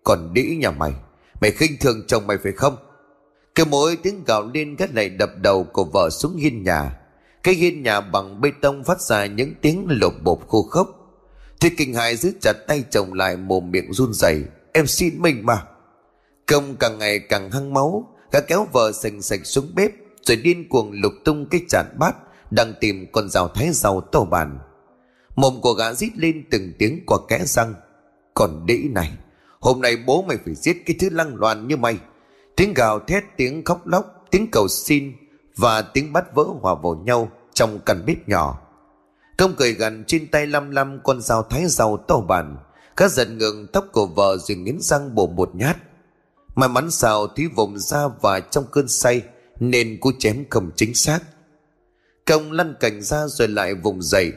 Còn đĩ nhà mày Mày khinh thường chồng mày phải không? Cái mỗi tiếng gào lên gắt lại đập đầu của vợ xuống hiên nhà. Cái hiên nhà bằng bê tông phát ra những tiếng lột bột khô khốc. Thì kinh hại giữ chặt tay chồng lại mồm miệng run rẩy, Em xin mình mà. Công càng ngày càng hăng máu, Gã kéo vợ sành sạch xuống bếp, Rồi điên cuồng lục tung cái chản bát, Đang tìm con rào thái rau to bàn Mồm của gã rít lên từng tiếng qua kẽ răng, Còn đĩ này, Hôm nay bố mày phải giết cái thứ lăng loàn như mày. Tiếng gào thét, tiếng khóc lóc, Tiếng cầu xin Và tiếng bắt vỡ hòa vào nhau Trong căn bếp nhỏ. Công cười gần trên tay lăm lăm Con dao thái rau to bản Các giật ngừng tóc của vợ rồi nghiến răng bổ một nhát. May mắn sao Thúy vùng ra và trong cơn say Nên cú chém không chính xác. Công lăn cảnh ra rồi lại vùng dậy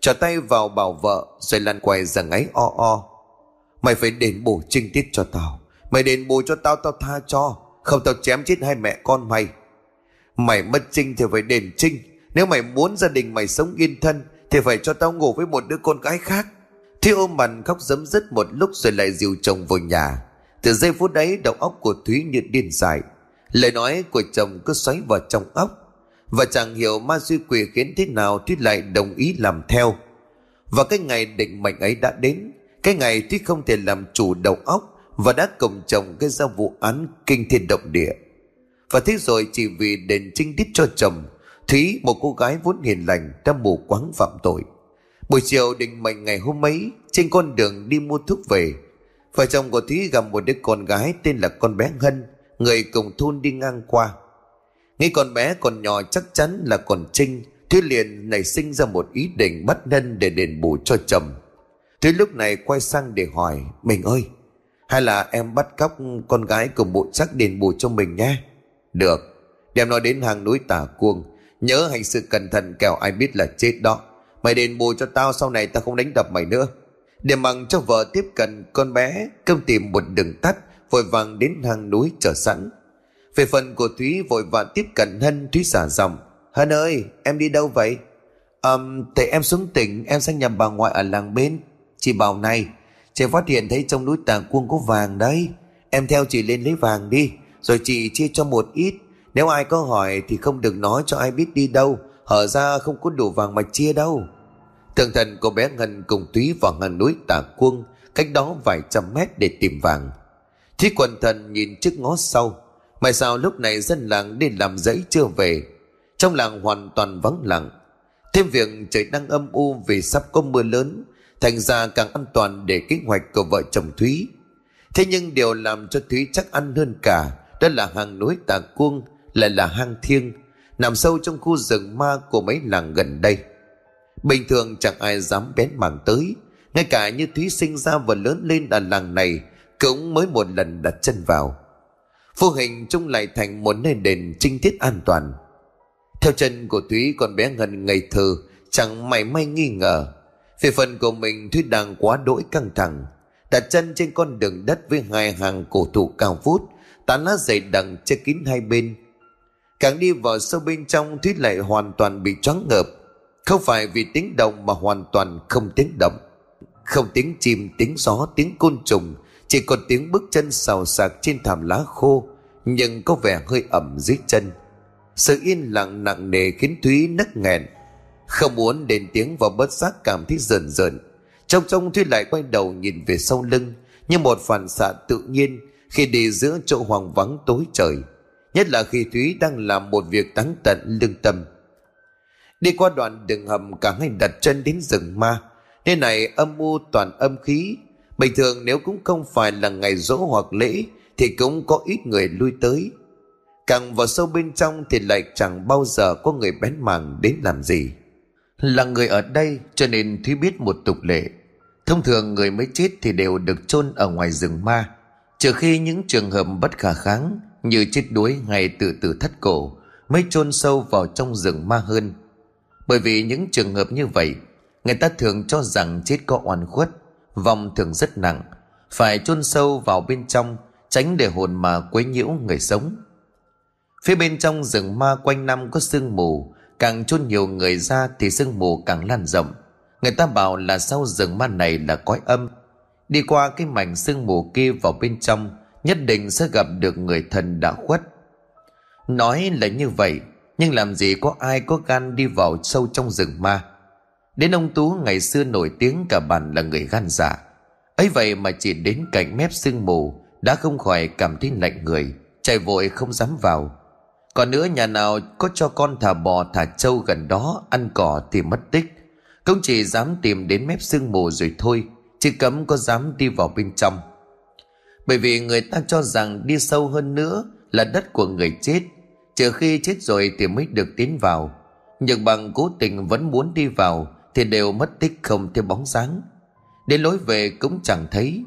Trở tay vào bảo vợ Rồi lăn quay ra ngáy o o. Mày phải đền bù trinh tiết cho tao, Mày đền bù cho tao tao tha cho. Không tao chém chết hai mẹ con mày. Mày mất trinh thì phải đền trinh. Nếu mày muốn gia đình mày sống yên thân, Thì phải cho tao ngủ với một đứa con gái khác. Thi ôm mặt khóc dấm dứt một lúc Rồi lại dìu chồng vào nhà. Từ giây phút đấy, đầu óc của Thúy như điên dại. Lời nói của chồng cứ xoáy vào trong óc. Và chẳng hiểu ma duy quỷ khiến thế nào Thúy lại đồng ý làm theo. Và cái ngày định mệnh ấy đã đến. Cái ngày Thúy không thể làm chủ đầu óc và đã cộng chồng gây ra vụ án kinh thiên động địa. Và thế rồi chỉ vì đền trinh tiết cho chồng, Thúy, một cô gái vốn hiền lành, Đã mù quáng phạm tội. Buổi chiều định mệnh ngày hôm ấy, Trên con đường đi mua thuốc về, Vợ chồng của Thúy gặp một đứa con gái Tên là con bé Hân Người cùng thôn đi ngang qua. Nghĩ con bé còn nhỏ chắc chắn là còn Trinh, Thúy liền nảy sinh ra một ý định bắt Hân để đền bù cho chồng. Thúy lúc này quay sang để hỏi, Mình ơi hay là em bắt cóc con gái của bộ chắc đền bù cho mình nhé. Được. Đem nó đến hàng núi tả cuồng, Nhớ hành sự cẩn thận kẻo ai biết là chết đó. Mày đền bù cho tao sau này tao không đánh đập mày nữa. Để mằng cho vợ tiếp cận con bé cơm tìm một đường tắt Vội vàng đến hàng núi chờ sẵn. Về phần của Thúy vội vàng tiếp cận Hân Thúy xả dòng Hân ơi em đi đâu vậy? Um, Tại em xuống tỉnh Em sang nhà bà ngoại ở làng bên. Chị bảo này Chị phát hiện thấy trong núi tàng cuông có vàng đấy. Em theo chị lên lấy vàng đi, Rồi chị chia cho một ít. Nếu ai có hỏi thì không được nói cho ai biết đi đâu. Hở ra không có đủ vàng mà chia đâu. Thường thần cô bé Ngân cùng Túy vào ngàn núi tà cuông, Cách đó vài trăm mét để tìm vàng. Thí quần thần nhìn trước ngó sau. Mày sao lúc này dân làng đi làm giấy chưa về? Trong làng hoàn toàn vắng lặng. Thêm việc trời đang âm u vì sắp có mưa lớn. Thành ra càng an toàn để kế hoạch của vợ chồng Thúy. Thế nhưng điều làm cho Thúy chắc ăn hơn cả, Đó là hàng núi tà cuông, Lại là hang thiêng, Nằm sâu trong khu rừng ma của mấy làng gần đây. Bình thường chẳng ai dám bén mảng tới, Ngay cả như Thúy sinh ra và lớn lên ở làng này Cũng mới một lần đặt chân vào. Vô hình chung lại thành một nơi đền trinh tiết an toàn. Theo chân của Thúy còn bé Ngân ngây thơ, Chẳng mảy may nghi ngờ về phần của mình Thúy đang quá đỗi căng thẳng Đặt chân trên con đường đất với hai hàng cổ thụ cao vút Tán lá dày đằng che kín hai bên. Càng đi vào sâu bên trong Thúy lại hoàn toàn bị choáng ngợp. Không phải vì tiếng động mà hoàn toàn không tiếng động. Không tiếng chim, tiếng gió, tiếng côn trùng Chỉ còn tiếng bước chân xào xạc trên thảm lá khô Nhưng có vẻ hơi ẩm dưới chân. Sự yên lặng nặng nề khiến Thúy nấc nghẹn không muốn đền tiếng và bất giác cảm thấy rờn rờn. Trong trong Thúy lại quay đầu nhìn về sau lưng, Như một phản xạ tự nhiên Khi đi giữa chỗ hoàng vắng tối trời. Nhất là khi Thúy đang làm một việc tán tận lương tâm. Đi qua đoạn đường hầm cả ngày đặt chân đến rừng ma, Nơi này âm u toàn âm khí. Bình thường nếu cũng không phải là ngày dỗ hoặc lễ, Thì cũng có ít người lui tới. Càng vào sâu bên trong Thì lại chẳng bao giờ có người bén màng đến làm gì. Là người ở đây cho nên Thúy biết một tục lệ. Thông thường người mới chết thì đều được chôn ở ngoài rừng ma, Trừ khi những trường hợp bất khả kháng Như chết đuối hay tự tử thất cổ Mới chôn sâu vào trong rừng ma hơn. Bởi vì những trường hợp như vậy, Người ta thường cho rằng chết có oan khuất vòng thường rất nặng, Phải chôn sâu vào bên trong Tránh để hồn mà quấy nhiễu người sống. Phía bên trong rừng ma quanh năm có sương mù Càng chôn nhiều người ra thì sương mù càng lan rộng. Người ta bảo là sau rừng ma này là cõi âm. Đi qua cái mảnh sương mù kia vào bên trong, Nhất định sẽ gặp được người thần đã khuất. Nói là như vậy, Nhưng làm gì có ai có gan đi vào sâu trong rừng ma. Đến ông Tú ngày xưa nổi tiếng cả bản là người gan dạ. Ấy vậy mà chỉ đến cạnh mép sương mù, Đã không khỏi cảm thấy lạnh người, Chạy vội không dám vào. Còn nữa nhà nào có cho con thả bò, thả trâu gần đó Ăn cỏ thì mất tích. Cũng chỉ dám tìm đến mép sương mù rồi thôi Chứ cấm có dám đi vào bên trong. Bởi vì người ta cho rằng đi sâu hơn nữa Là đất của người chết. Trừ khi chết rồi thì mới được tiến vào. Nhưng bằng cố tình vẫn muốn đi vào thì đều mất tích không theo bóng dáng. Đến lối về cũng chẳng thấy.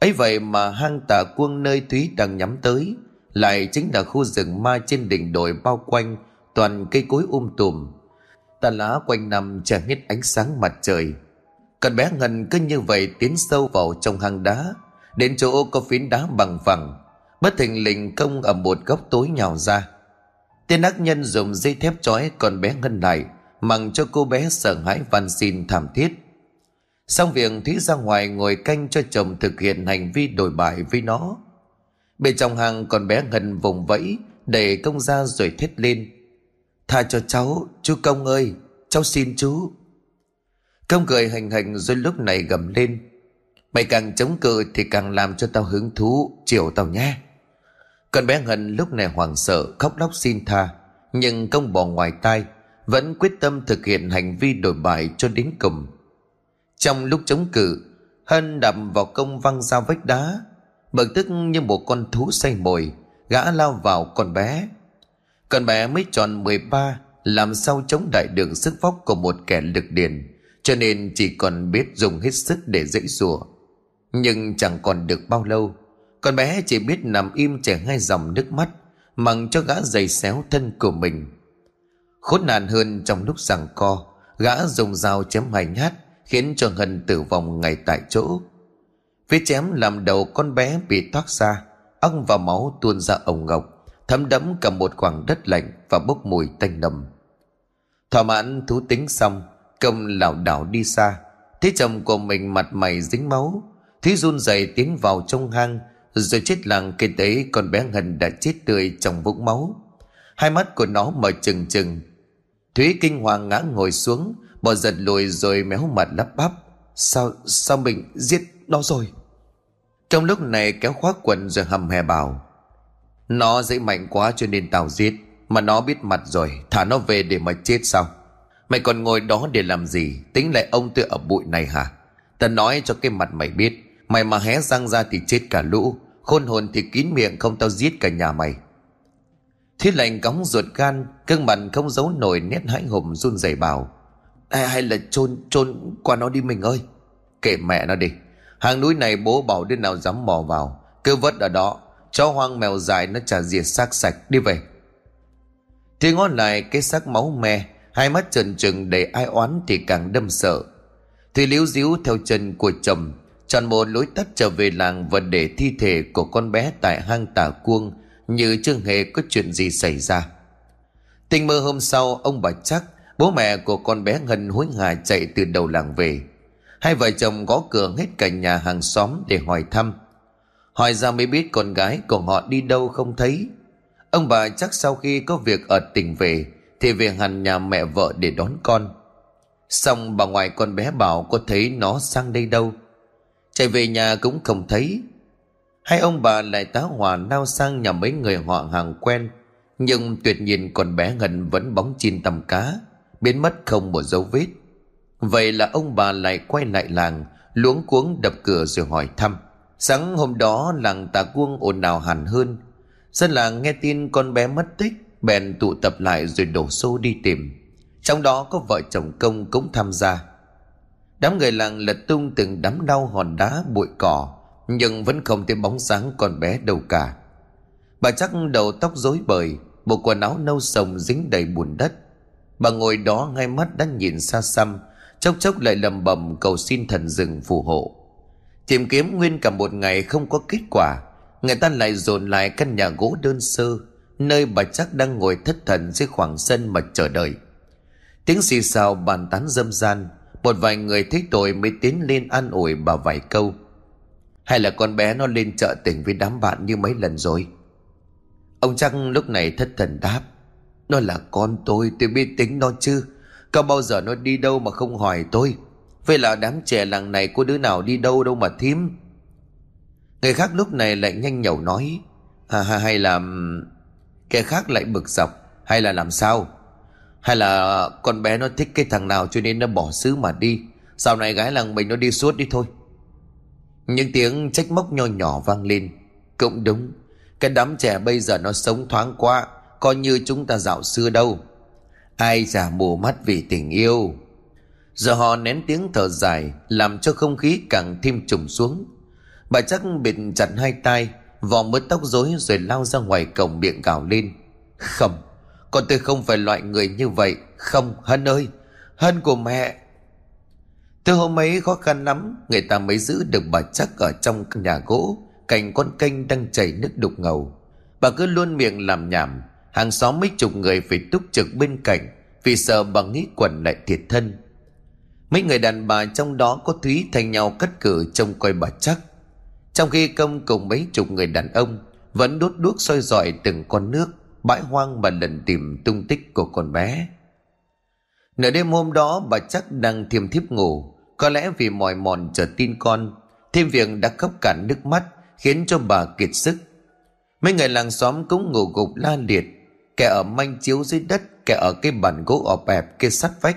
Ấy vậy mà hang tà quân nơi thúy đang nhắm tới lại chính là khu rừng ma trên đỉnh đồi bao quanh, toàn cây cối um tùm. Tà lá quanh năm che hết ánh sáng mặt trời. Con bé ngân cứ như vậy tiến sâu vào trong hang đá, đến chỗ có phiến đá bằng phẳng. Bất thình lình công ở một góc tối nhào ra. Tên ác nhân dùng dây thép trói con bé ngân lại mặc cho cô bé sợ hãi van xin thảm thiết. Xong việc, thúy ra ngoài ngồi canh cho chồng thực hiện hành vi đổi bại với nó bên trong hàng con bé ngân vùng vẫy đẩy công ra rồi thét lên. Tha cho cháu, chú công ơi, cháu xin chú. Công cười hành hành rồi lúc này gầm lên. Mày càng chống cự thì càng làm cho tao hứng thú, chiều tao nhé. Con bé ngân lúc này hoảng sợ, khóc lóc xin tha, nhưng công bỏ ngoài tai, vẫn quyết tâm thực hiện hành vi đổi bại cho đến cùng. Trong lúc chống cự, hân đập vào công văng ra vách đá bực tức như một con thú say mồi, gã lao vào con bé. Con bé mới tròn 13 làm sao chống đại được sức vóc của một kẻ lực điền cho nên chỉ còn biết dùng hết sức để dãy rủa. Nhưng chẳng còn được bao lâu, con bé chỉ biết nằm im chảy hai dòng nước mắt mằng cho gã giày xéo thân của mình. Khốn nạn hơn trong lúc giằng co, Gã dùng dao chém hai nhát, Khiến cho Hân tử vong ngay tại chỗ. Vết chém làm đầu con bé bị thoát ra, Ong và máu tuôn ra ổng ngọc, Thấm đẫm cả một khoảng đất lạnh Và bốc mùi tanh nồng Thỏa mãn thú tính xong Công lảo đảo đi xa. Thấy chồng của mình mặt mày dính máu, Thúy run rẩy tiến vào trong hang, Rồi chết lặng cây tế con bé Hân đã chết tươi trong vũng máu. Hai mắt của nó mở trừng trừng. Thúy kinh hoàng ngã ngồi xuống Bỏ giật lùi rồi méo mặt lắp bắp. Sao sao mình giết nó rồi? Trong lúc này kéo khóa quần rồi hầm hè bảo Nó dễ mạnh quá cho nên tao giết Mà nó biết mặt rồi Thả nó về để mà chết sao? Mày còn ngồi đó để làm gì? Tính lại ông tự ở bụi này hả? Ta nói cho cái mặt mày biết Mày mà hé răng ra thì chết cả lũ Khôn hồn thì kín miệng không tao giết cả nhà mày. Thiết lành cóng ruột gan Cưng mặt không giấu nổi nét hãi hùng run rẩy bảo hay, hay là chôn chôn qua nó đi mình ơi Kệ mẹ nó đi. Hàng núi này bố bảo đứa nào dám mò vào, Cứ vất ở đó, Chó hoang mèo dài nó trả diệt xác sạch, Đi về. Thì ngó lại cái xác máu me, Hai mắt trần trừng để ai oán thì càng đâm sợ. Thì liếu díu theo chân của chồng Chọn một lối tắt trở về làng Và để thi thể của con bé tại hang tả cuông như chưa hề có chuyện gì xảy ra. Tình mơ hôm sau, ông bà chắc, bố mẹ của con bé ngân hối hả chạy từ đầu làng về hai vợ chồng gõ cửa hết cả nhà hàng xóm để hỏi thăm. Hỏi ra mới biết con gái của họ đi đâu không thấy. Ông bà chắc sau khi có việc ở tỉnh về, thì về hẳn nhà mẹ vợ để đón con. Xong bà ngoại con bé bảo có thấy nó sang đây đâu. Chạy về nhà cũng không thấy. Hai ông bà lại tá hỏa lao sang nhà mấy người họ hàng quen. Nhưng tuyệt nhiên con bé Ngân vẫn bóng chim tầm cá, Biến mất không một dấu vết. Vậy là ông bà lại quay lại làng, Luống cuống đập cửa rồi hỏi thăm. Sáng hôm đó làng tà cuông ồn ào hẳn hơn. Dân làng nghe tin con bé mất tích, Bèn tụ tập lại rồi đổ xô đi tìm. Trong đó có vợ chồng công cũng tham gia. Đám người làng lật tung từng đám đau hòn đá, bụi cỏ, Nhưng vẫn không thấy bóng sáng con bé đâu cả. Bà chắc đầu tóc rối bời, Bộ quần áo nâu sồng dính đầy bùn đất. Bà ngồi đó ngay mắt đang nhìn xa xăm Chốc chốc lại lầm bầm cầu xin thần rừng phù hộ. Tìm kiếm nguyên cả một ngày không có kết quả. Người ta lại dồn lại căn nhà gỗ đơn sơ, Nơi bà chắc đang ngồi thất thần dưới khoảng sân mà chờ đợi. Tiếng xì xào bàn tán dâm gian, Một vài người thấy tội mới tiến lên an ủi bà vài câu. Hay là con bé nó lên chợ tỉnh với đám bạn như mấy lần rồi? Ông chắc lúc này thất thần đáp, Nó là con tôi tôi biết tính nó chứ. Có bao giờ nó đi đâu mà không hỏi tôi? Vậy là đám trẻ làng này có đứa nào đi đâu đâu mà thím? Người khác lúc này lại nhanh nhẩu nói à, Hay là Kẻ khác lại bực dọc Hay là làm sao? Hay là con bé nó thích cái thằng nào cho nên nó bỏ xứ mà đi Sau này gái làng mình nó đi suốt đi thôi. Những tiếng trách móc nho nhỏ vang lên. Cũng đúng Cái đám trẻ bây giờ nó sống thoáng quá Coi như chúng ta dạo xưa đâu. Ai giả mù mắt vì tình yêu. Giờ họ nén tiếng thở dài, Làm cho không khí càng thêm trùng xuống. Bà chắc bịt chặt hai tay Vò mớ tóc rối rồi lao ra ngoài cổng miệng gào lên. Không, Con tôi không phải loại người như vậy. Không, Hân ơi, Hân của mẹ. Từ hôm ấy khó khăn lắm, Người ta mới giữ được bà chắc ở trong căn nhà gỗ, Cạnh con kênh đang chảy nước đục ngầu. Bà cứ luôn miệng làm nhảm. Hàng xóm mấy chục người phải túc trực bên cạnh, Vì sợ bà nghĩ quần lại thiệt thân. Mấy người đàn bà trong đó có Thúy thành nhau cất cử trông coi bà chắc. Trong khi công cùng mấy chục người đàn ông, Vẫn đốt đuốc soi dọi từng con nước, Bãi hoang mà lần tìm tung tích của con bé. Nửa đêm hôm đó, bà chắc đang thiêm thiếp ngủ. Có lẽ vì mỏi mòn chờ tin con, Thêm việc đã khóc cạn nước mắt, Khiến cho bà kiệt sức. Mấy người làng xóm cũng ngủ gục la liệt. Kẻ ở manh chiếu dưới đất, Kẻ ở cái bàn gỗ ọp ẹp kia sắt vách.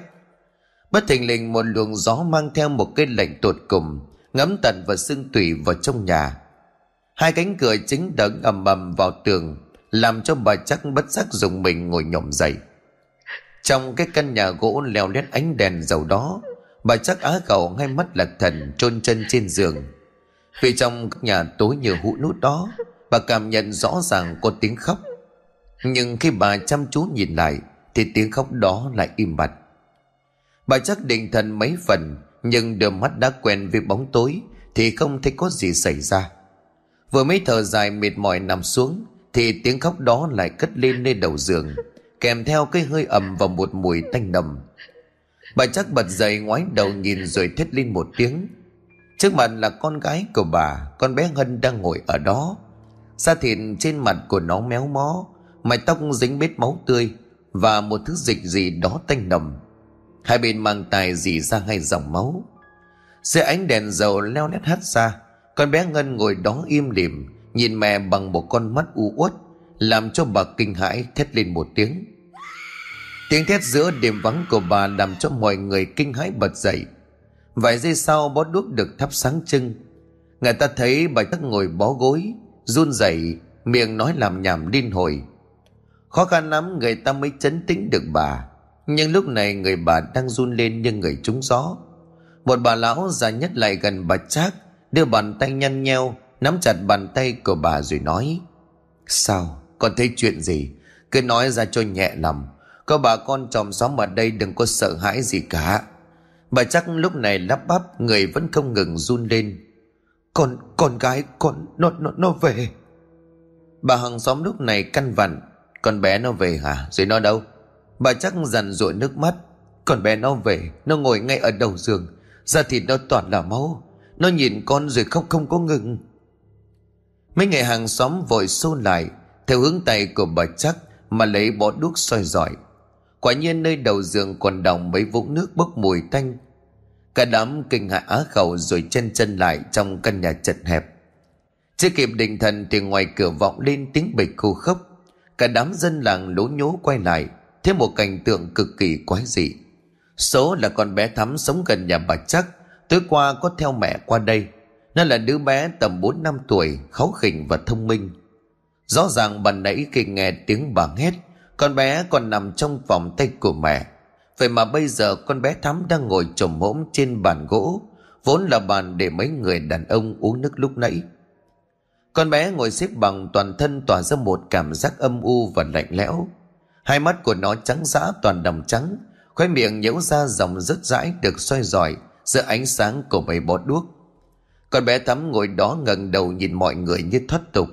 Bất thình lình một luồng gió mang theo một cái lạnh tột cùng, Ngấm tận và xương tủy vào trong nhà. Hai cánh cửa chính đấng ầm ầm vào tường, Làm cho bà chắc bất giác dùng mình ngồi nhổm dậy. Trong cái căn nhà gỗ leo lét ánh đèn dầu đó, Bà chắc á khẩu ngay mắt lạc thần, chôn chân trên giường. Vì trong các nhà tối như hũ nút đó, Bà cảm nhận rõ ràng có tiếng khóc. Nhưng khi bà chăm chú nhìn lại, Thì tiếng khóc đó lại im bặt. Bà chắc định thần mấy phần, Nhưng đôi mắt đã quen với bóng tối, Thì không thấy có gì xảy ra. Vừa mấy thở dài mệt mỏi nằm xuống, Thì tiếng khóc đó lại cất lên nơi đầu giường, Kèm theo cái hơi ẩm và một mùi tanh nồng Bà chắc bật dậy ngoái đầu nhìn rồi thét lên một tiếng. Trước mặt là con gái của bà, Con bé Hân đang ngồi ở đó. Da thịt trên mặt của nó méo mó Mái tóc dính bết máu tươi Và một thứ dịch gì đó tanh nồng. Hai bên mang tài dì ra hai dòng máu. Dưới ánh đèn dầu leo lét hắt ra, Con bé Ngân ngồi đó im lìm, Nhìn mẹ bằng một con mắt u uất, Làm cho bà kinh hãi thét lên một tiếng. Tiếng thét giữa đêm vắng của bà Làm cho mọi người kinh hãi bật dậy. Vài giây sau, bó đuốc được thắp sáng trưng. Người ta thấy bà tắc ngồi bó gối, Run rẩy, Miệng nói làm nhảm điên hồi. Khó khăn lắm người ta mới chấn tĩnh được bà. Nhưng lúc này người bà đang run lên như người trúng gió. Một bà lão già nhất lại gần bà Trác Đưa bàn tay nhăn nheo Nắm chặt bàn tay của bà rồi nói Sao con thấy chuyện gì? Cứ nói ra cho nhẹ lòng. Có bà con chồng xóm ở đây đừng có sợ hãi gì cả. Bà chắc lúc này lắp bắp Người vẫn không ngừng run lên. Con, con gái con Nó, nó, nó về. Bà hàng xóm lúc này căn vặn con bé nó về hả? Rồi nó đâu? Bà chắc dằn dội nước mắt. Con bé nó về, Nó ngồi ngay ở đầu giường. Da thịt nó toàn là máu. Nó nhìn con rồi khóc không có ngừng. Mấy người hàng xóm vội xô lại, Theo hướng tay của bà chắc Mà lấy bó đuốc soi giỏi. Quả nhiên nơi đầu giường còn đọng mấy vũng nước bốc mùi tanh. Cả đám kinh hại á khẩu rồi chân chân lại trong căn nhà chật hẹp. Chưa kịp định thần thì ngoài cửa vọng lên tiếng bịch khô khốc. Cả đám dân làng lố nhố quay lại Thêm một cảnh tượng cực kỳ quái dị. Số là con bé Thắm sống gần nhà bà chắc, Tối qua có theo mẹ qua đây. Nó là đứa bé tầm 4 năm tuổi, Kháu khỉnh và thông minh. Rõ ràng bà nãy khi nghe tiếng bà hét, Con bé còn nằm trong vòng tay của mẹ. Vậy mà bây giờ con bé Thắm đang ngồi trồm hỗn trên bàn gỗ, Vốn là bàn để mấy người đàn ông uống nước lúc nãy. Con bé ngồi xếp bằng toàn thân tỏa ra một cảm giác âm u và lạnh lẽo. Hai mắt của nó trắng dã toàn đồng trắng. Khoe miệng nhễu ra dòng rất rãi được soi dọi Giữa ánh sáng của mấy bó đuốc. Con bé Thắm ngồi đó ngẩng đầu nhìn mọi người như thoát tục.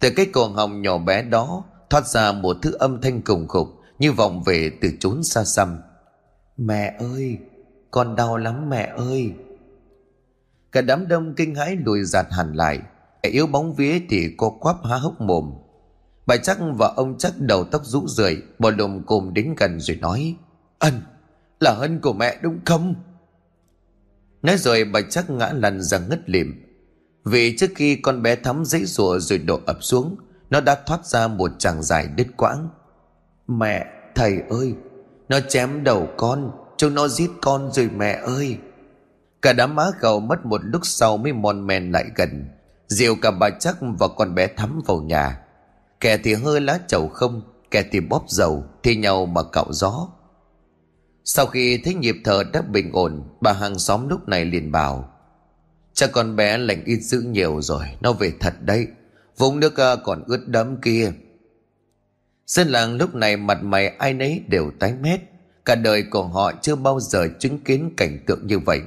Từ cái cổ họng nhỏ bé đó Thoát ra một thứ âm thanh cùng khục Như vọng về từ chốn xa xăm. Mẹ ơi Con đau lắm mẹ ơi. Cả đám đông kinh hãi lùi giạt hẳn lại yếu bóng vía thì cô quắp há hốc mồm. Bà chắc và ông chắc đầu tóc rũ rượi, bò lùm cùm đến gần rồi nói, Ân, Là ân của mẹ đúng không? Nói rồi bà chắc ngã lăn ra ngất lịm. Vì trước khi con bé thắm dãy rùa rồi đổ ập xuống, Nó đã thoát ra một chàng dài đứt quãng. Mẹ, thầy ơi, Nó chém đầu con, Chúng nó giết con rồi mẹ ơi. Cả đám má gầu mất một lúc sau mới mòn men lại gần. Dìu cả bà chắc và con bé thắm vào nhà. Kẻ thì hơi lá chầu không, Kẻ thì bóp dầu Thi nhau mà cạo gió. Sau khi thấy nhịp thở đã bình ổn, Bà hàng xóm lúc này liền bảo, Cha con bé lành ít dữ nhiều rồi, Nó về thật đấy. Vùng nước à, còn ướt đẫm kia. Dân làng lúc này mặt mày ai nấy đều tái mét. Cả đời của họ chưa bao giờ chứng kiến cảnh tượng như vậy.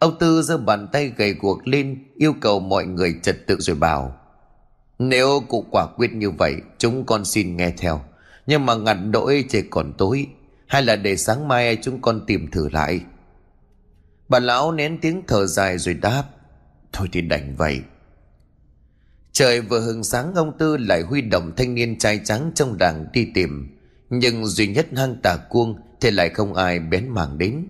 Ông Tư giơ bàn tay gầy guộc lên, Yêu cầu mọi người trật tự rồi bảo, Nếu cụ quả quyết như vậy, Chúng con xin nghe theo. Nhưng mà ngặt đỗi trời còn tối. Hay là để sáng mai chúng con tìm thử lại. Bà lão nén tiếng thở dài rồi đáp, Thôi thì đành vậy. Trời vừa hừng sáng, ông Tư lại huy động thanh niên trai trắng trong đảng đi tìm. Nhưng duy nhất hang tà cuông thì lại không ai bén mảng đến.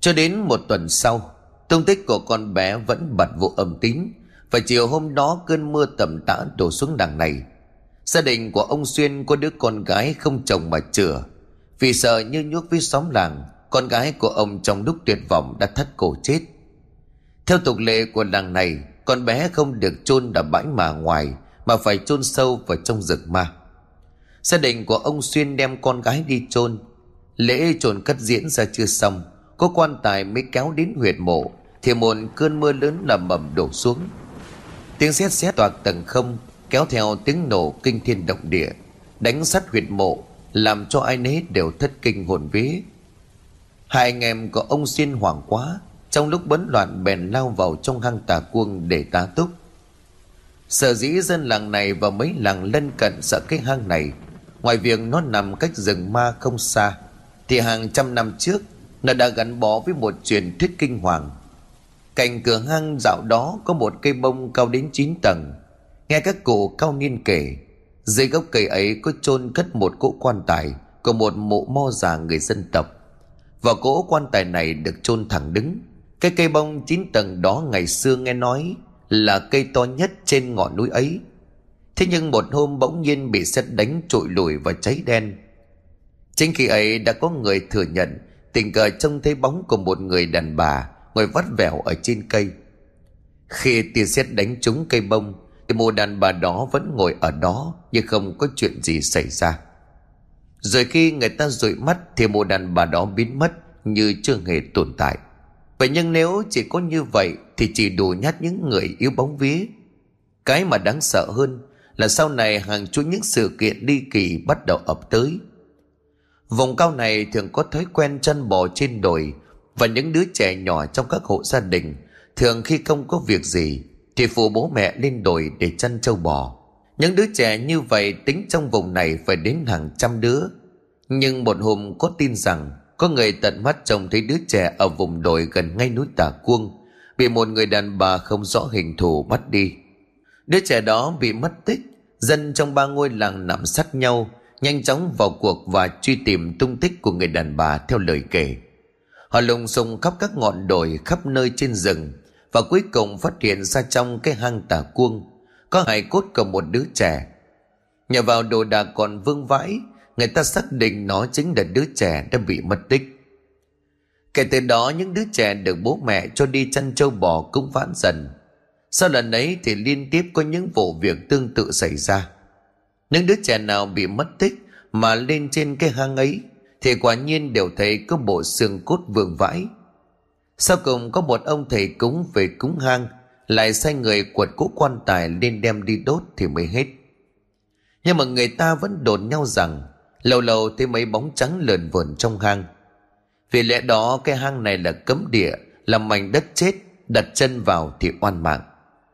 Cho đến một tuần sau Tung tích của con bé vẫn bật vụ âm tín Và chiều hôm đó cơn mưa tầm tã đổ xuống đằng này. Gia đình của ông Xuyên có đứa con gái không chồng mà chừa. Vì sợ như nhuốc với xóm làng, Con gái của ông trong lúc tuyệt vọng đã thất cổ chết. Theo tục lệ của làng này, Con bé không được chôn ở bãi mà ngoài, Mà phải chôn sâu vào trong rực ma. Gia đình của ông Xuyên đem con gái đi chôn. Lễ chôn cất diễn ra chưa xong có quan tài mới kéo đến huyệt mộ, thì một cơn mưa lớn lầm mầm đổ xuống. Tiếng sét xé toạc tầng không, kéo theo tiếng nổ kinh thiên động địa, đánh sắt huyệt mộ, làm cho ai nấy đều thất kinh hồn vía. Hai anh em của ông xuyên hoảng quá, trong lúc bấn loạn bèn lao vào trong hang tà cuông để tá túc. Sở dĩ dân làng này và mấy làng lân cận sợ cái hang này, ngoài việc nó nằm cách rừng ma không xa, thì hàng trăm năm trước nó đã gắn bó với một truyền thuyết kinh hoàng. Cạnh cửa hang dạo đó có một cây bông cao đến 9 tầng. Nghe các cụ cao niên kể, Dưới gốc cây ấy có chôn cất một cỗ quan tài Của một mộ mo già người dân tộc. Và cỗ quan tài này được chôn thẳng đứng. Cái cây bông 9 tầng đó ngày xưa nghe nói Là cây to nhất trên ngọn núi ấy. Thế nhưng một hôm bỗng nhiên bị sét đánh trội lùi và cháy đen. Chính khi ấy đã có người thừa nhận tình cờ trông thấy bóng của một người đàn bà ngồi vắt vẻo ở trên cây. Khi tia sét đánh trúng cây bông, thì một đàn bà đó vẫn ngồi ở đó nhưng không có chuyện gì xảy ra. Rồi khi người ta dụi mắt thì một đàn bà đó biến mất như chưa hề tồn tại. Vậy nhưng nếu chỉ có như vậy thì chỉ đủ nhát những người yếu bóng vía. Cái mà đáng sợ hơn là sau này hàng chuỗi những sự kiện đi kỳ bắt đầu ập tới. Vùng cao này thường có thói quen chăn bò trên đồi và những đứa trẻ nhỏ trong các hộ gia đình thường khi không có việc gì thì phụ bố mẹ lên đồi để chăn trâu bò. Những đứa trẻ như vậy tính trong vùng này phải đến hàng trăm đứa. Nhưng một hôm có tin rằng có người tận mắt trông thấy đứa trẻ ở vùng đồi gần ngay núi Tà Cuông bị một người đàn bà không rõ hình thù bắt đi. Đứa trẻ đó bị mất tích, dân trong ba ngôi làng nằm sát nhau nhanh chóng vào cuộc và truy tìm tung tích của người đàn bà theo lời kể. Họ lùng sùng khắp các ngọn đồi khắp nơi trên rừng và cuối cùng phát hiện ra trong cái hang tà cuông có hài cốt của một đứa trẻ. Nhờ vào đồ đạc còn vương vãi, người ta xác định nó chính là đứa trẻ đã bị mất tích. Kể từ đó những đứa trẻ được bố mẹ cho đi chăn trâu bò cũng vãn dần. Sau lần ấy thì liên tiếp có những vụ việc tương tự xảy ra. Những đứa trẻ nào bị mất tích mà lên trên cái hang ấy thì quả nhiên đều thấy có bộ xương cốt vương vãi. Sau cùng có một ông thầy cúng về cúng hang lại sai người quật cỗ quan tài lên đem đi đốt thì mới hết. Nhưng mà người ta vẫn đồn nhau rằng lâu lâu thấy mấy bóng trắng lờn vờn trong hang. Vì lẽ đó cái hang này là cấm địa, là mảnh đất chết, đặt chân vào thì oan mạng.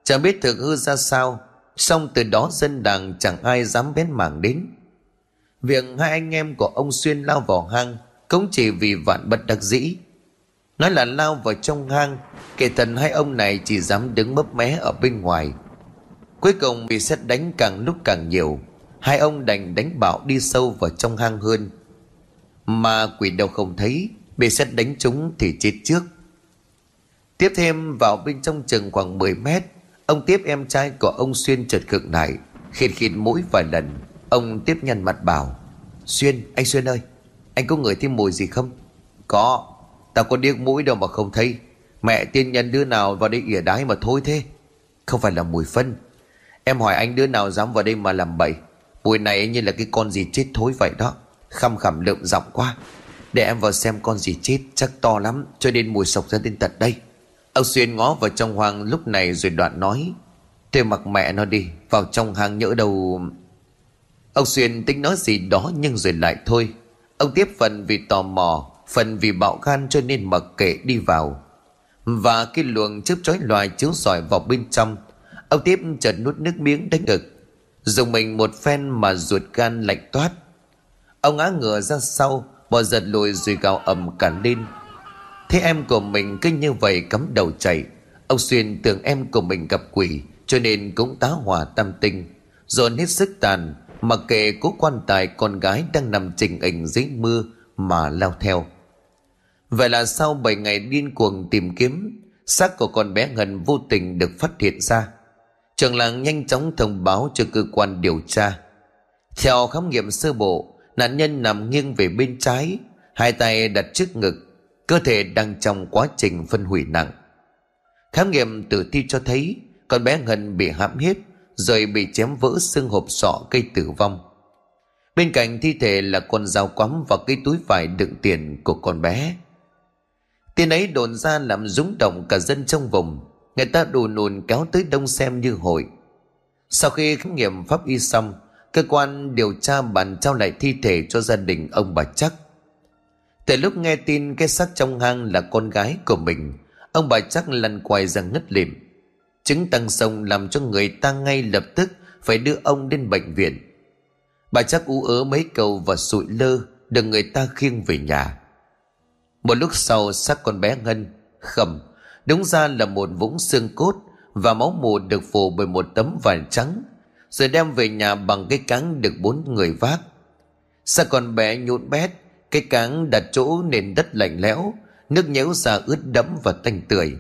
Chẳng biết thực hư ra sao, xong từ đó dân đàng chẳng ai dám bén mảng đến. Việc hai anh em của ông Xuyên lao vào hang cũng chỉ vì vạn bất đắc dĩ. Nói là lao vào trong hang, kể thần hai ông này chỉ dám đứng mấp mé ở bên ngoài. Cuối cùng bị xét đánh càng lúc càng nhiều, hai ông đành đánh bạo đi sâu vào trong hang hơn. Mà quỷ đâu không thấy, bị xét đánh chúng thì chết trước. Tiếp thêm vào bên trong chừng khoảng 10 mét, ông tiếp em trai của ông Xuyên chợt khựng lại, khịt khịt mũi vài lần. Ông tiếp nhăn mặt bảo, Xuyên, anh Xuyên ơi, anh có ngửi thêm mùi gì không? Có, tao có điếc mũi đâu mà không thấy. Mẹ tiên nhân đứa nào vào đây ỉa đái mà thôi thế. Không phải là mùi phân. Em hỏi anh đứa nào dám vào đây mà làm bậy. Mùi này như là cái con gì chết thối vậy đó. Khăm khẩm lượm giọng quá. Để em vào xem con gì chết chắc to lắm cho nên mùi sộc ra đến tận đây. Ông Xuyên ngó vào trong hoang lúc này rồi đoạn nói. Thế mặc mẹ nó đi, vào trong hang nhỡ đâu... Ông Xuyên tính nói gì đó nhưng rồi lại thôi. Ông tiếp phần vì tò mò, phần vì bạo gan cho nên mặc kệ đi vào. Và cái luồng chớp chói loài chiếu sỏi vào bên trong. Ông tiếp chợt nuốt nước miếng đánh ngực. Dùng mình một phen mà ruột gan lạnh toát. Ông ngã ngửa ra sau, bỏ giật lùi rồi gào ầm cả lên. Thế em của mình cứ như vậy cắm đầu chạy. Ông Xuyên tưởng em của mình gặp quỷ, cho nên cũng tá hòa tâm tinh. Dồn hết sức tàn, Mặc kệ cố quan tài con gái đang nằm trình ảnh dưới mưa mà lao theo. Vậy là sau 7 ngày điên cuồng tìm kiếm, xác của con bé Ngân vô tình được phát hiện ra. Trường làng nhanh chóng thông báo cho cơ quan điều tra. Theo khám nghiệm sơ bộ, nạn nhân nằm nghiêng về bên trái, hai tay đặt trước ngực, cơ thể đang trong quá trình phân hủy nặng. Khám nghiệm tử thi cho thấy con bé Ngân bị hãm hiếp, rồi bị chém vỡ xương hộp sọ gây tử vong. Bên cạnh thi thể là con dao quắm và cái túi vải đựng tiền của con bé. Tiền ấy đồn ra làm rúng động cả dân trong vùng. Người ta đù nùn kéo tới đông xem như hội. Sau khi khám nghiệm pháp y xong, cơ quan điều tra bàn trao lại thi thể cho gia đình ông bà chắc. Từ lúc nghe tin cái xác trong hang là con gái của mình, ông bà chắc lăn quay ra ngất lịm. Chứng tăng sông làm cho người ta ngay lập tức phải đưa ông đến bệnh viện. Bà chắc ú ớ mấy câu và sụi lơ được người ta khiêng về nhà. Một lúc sau xác con bé Ngân khẩm đúng ra là một vũng xương cốt và máu mù được phủ bởi một tấm vải trắng rồi đem về nhà bằng cái cáng được bốn người vác. Xác con bé nhũn bét cái cáng đặt chỗ nền đất lạnh lẽo, nước nhếu ra ướt đẫm và tanh tưởi.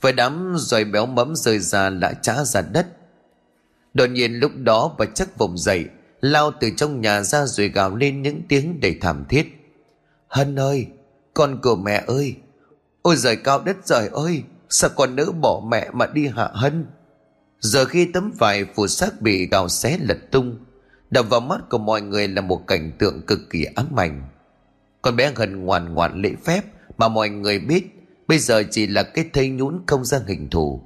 Với đám rồi béo mẫm rơi ra đã trá ra đất. Đột nhiên lúc đó bà chắc vùng dậy, Lao từ trong nhà ra rồi gào lên những tiếng đầy thảm thiết. Hân ơi, Con của mẹ ơi, Ôi giời cao đất trời ơi, Sao con nỡ bỏ mẹ mà đi hạ Hân? Giờ khi tấm vải phủ xác bị gào xé lật tung, Đập vào mắt của mọi người là một cảnh tượng cực kỳ ám ảnh. Con bé gần ngoan ngoãn lễ phép Mà mọi người biết, Bây giờ chỉ là cái thây nhũn không ra hình thù.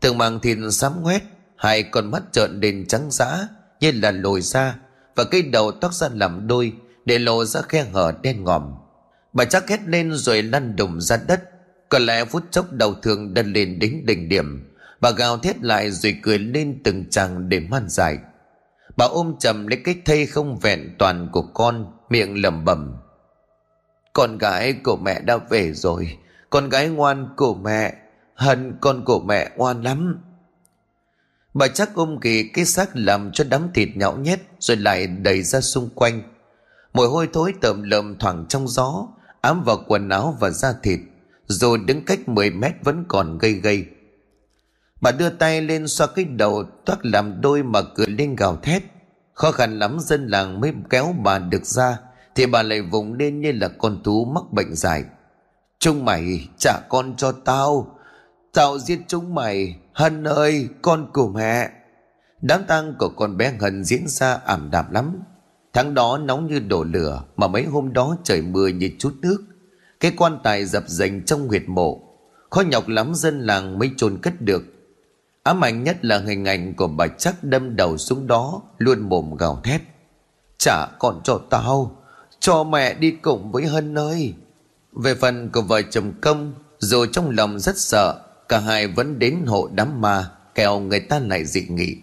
Tường màng thịt xám ngoét, Hai con mắt trợn đến trắng dã, Như là lồi ra Và cái đầu tóc ra làm đôi Để lộ ra khe hở đen ngòm. Bà chắc hét lên rồi lăn đùng ra đất. Có lẽ phút chốc đầu thường đần lên đến đỉnh điểm. Bà gào thét lại rồi cười lên từng chàng để man dài Bà ôm chầm lấy cái thây không vẹn toàn của con, Miệng lẩm bẩm. Con gái của mẹ đã về rồi. Con gái ngoan của mẹ. Hận con của mẹ ngoan lắm. Bà chắc ôm kỳ cái xác làm cho đám thịt nhão nhét Rồi lại đẩy ra xung quanh. Mùi hôi thối tợm lợm thoảng trong gió, Ám vào quần áo và da thịt. Rồi đứng cách 10 mét vẫn còn gây gây Bà đưa tay lên xoa cái đầu toát làm đôi mà cười lên gào thét. Khó khăn lắm dân làng mới kéo bà được ra. Thì bà lại vùng lên như là con thú mắc bệnh dài. Chúng mày trả con cho tao. Tao giết chúng mày. Hân ơi, con của mẹ. Đám tang của con bé Hân diễn ra ảm đạm lắm. Tháng đó nóng như đổ lửa Mà mấy hôm đó trời mưa như chút nước. Cái quan tài dập dành trong huyệt mộ. Khó nhọc lắm dân làng mới chôn cất được. Ám ảnh nhất là hình ảnh của bà chắc đâm đầu xuống đó, Luôn mồm gào thét. Trả con cho tao. Cho mẹ đi cùng với Hân ơi. Về phần của vợ chồng công, Dù trong lòng rất sợ, Cả hai vẫn đến hộ đám ma Kèo người ta lại dị nghị.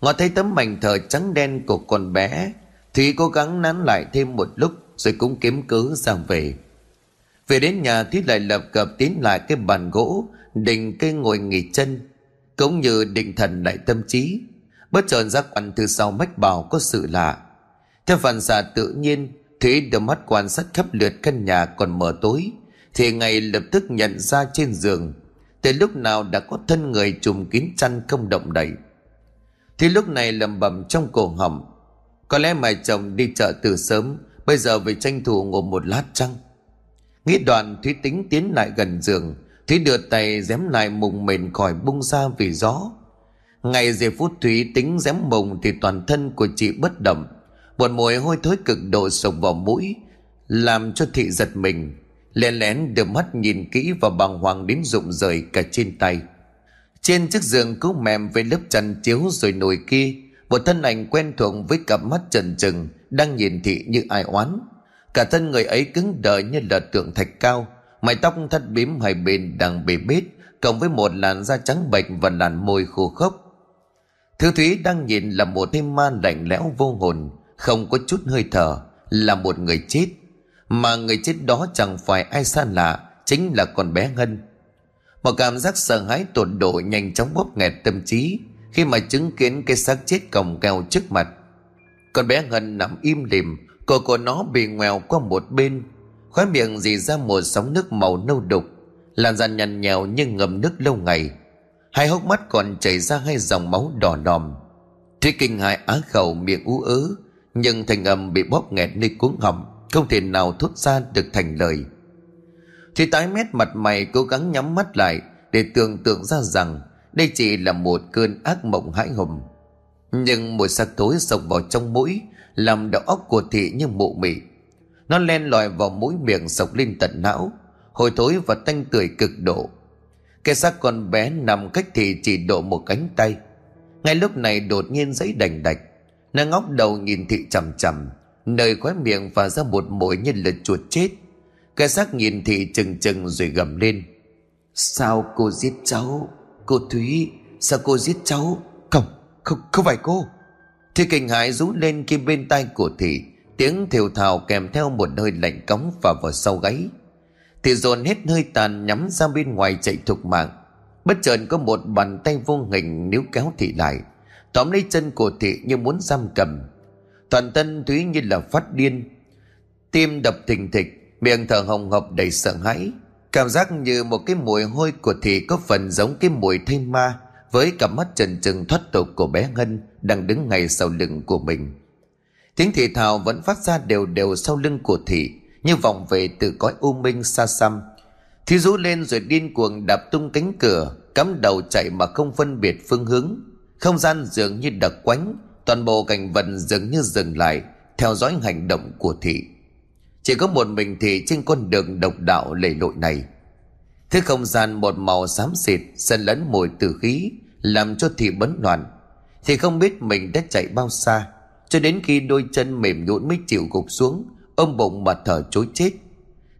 Ngọ thấy tấm mảnh thờ trắng đen của con bé Thúy cố gắng nán lại thêm một lúc Rồi cũng kiếm cớ ra về. Về đến nhà Thúy lại lập cập tiến lại cái bàn gỗ, Định cây ngồi nghỉ chân, Cũng như định thần lại tâm trí. Bất chợt giác quan từ sau mách bảo có sự lạ. Theo phản xạ tự nhiên Thúy đưa mắt quan sát khắp lượt căn nhà còn mờ tối, Thì ngay lập tức nhận ra trên giường Từ lúc nào đã có thân người trùm kín chăn không động đậy. Thì lúc này lầm bầm trong cổ họng, Có lẽ mày chồng đi chợ từ sớm, Bây giờ về tranh thủ ngủ một lát chăng? Nghĩ đoạn, Thúy tính tiến lại gần giường, Thúy đưa tay dém lại mùng mền khỏi bung ra vì gió. Ngày giây phút Thúy tính dém mùng Thì toàn thân của chị bất động một mùi hôi thối cực độ sộc vào mũi, Làm cho thị giật mình, Lén lén đưa mắt nhìn kỹ và bàng hoàng đến rụng rời cả trên tay. Trên chiếc giường cứu mềm với lớp chăn chiếu rồi nồi kia, Một thân ảnh quen thuộc với cặp mắt trần trừng Đang nhìn thị như ai oán. Cả thân người ấy cứng đờ như là tượng thạch cao, Mái tóc thắt bím hai bên đang bề bết, Cộng với một làn da trắng bệch và làn môi khô khốc. Thư Thúy đang nhìn là một thêm ma lạnh lẽo vô hồn không có chút hơi thở, là một người chết. Mà người chết đó chẳng phải ai xa lạ, chính là con bé ngân. Một cảm giác sợ hãi tột độ nhanh chóng bóp nghẹt tâm trí khi mà chứng kiến cái xác chết còng keo trước mặt. Con bé ngân nằm im lìm, cổ của nó bị ngoèo qua một bên. Khóe miệng dì ra một sóng nước màu nâu đục, làn da nhằn nhèo như ngầm nước lâu ngày. Hai hốc mắt còn chảy ra hai dòng máu đỏ đòm. Thúy kinh hại á khẩu miệng ú ớ nhưng thành âm bị bóp nghẹt nơi cuống họng, không thể nào thốt ra được thành lời. Thì tái mét mặt mày cố gắng nhắm mắt lại để tưởng tượng ra rằng đây chỉ là một cơn ác mộng hãi hùng. Nhưng một sắc tối sộc vào trong mũi, làm đầu óc của thị như mụ mị. Nó len lỏi vào mũi miệng sộc lên tận não, hồi thối và tanh tưởi cực độ. Cái xác con bé nằm cách thì chỉ độ một cánh tay. Ngay lúc này đột nhiên giấy đành đạch nó ngóc đầu nhìn thị chằm chằm Nơi khóe miệng phả ra một mũi như là chuột chết. Cái xác nhìn thị chừng chừng rồi gầm lên. Sao cô giết cháu? Cô Thúy Sao cô giết cháu? Không Không, không phải cô. Thì kinh hãi rú lên khi bên tai của thị Tiếng thều thào kèm theo một hơi lạnh cống và vào sau gáy. Thì dồn hết hơi tàn nhắm ra bên ngoài chạy thục mạng. Bất chợt có một bàn tay vô hình níu kéo thị lại tóm lấy chân của thị như muốn giam cầm. Toàn thân thúy như là phát điên. Tim đập thình thịch, miệng thở hồng hộc đầy sợ hãi. Cảm giác như một cái mùi hôi của thị có phần giống cái mùi thây ma, với cặp mắt trần trừng thoát tục của bé ngân đang đứng ngay sau lưng của mình. Tiếng thị thào vẫn phát ra đều đều sau lưng của thị, như vòng về từ cõi u minh xa xăm. Thì rú lên rồi điên cuồng đạp tung cánh cửa, cắm đầu chạy mà không phân biệt phương hướng không gian dường như đặc quánh, Toàn bộ cảnh vật dường như dừng lại, Theo dõi hành động của thị. Chỉ có một mình thị trên con đường độc đạo lầy lội này. Thứ không gian một màu xám xịt, Xen lẫn mùi tử khí, Làm cho thị bấn loạn. Thì không biết mình đã chạy bao xa, Cho đến khi đôi chân mềm nhũn mới chịu gục xuống, Ôm bụng mà thở chối chết.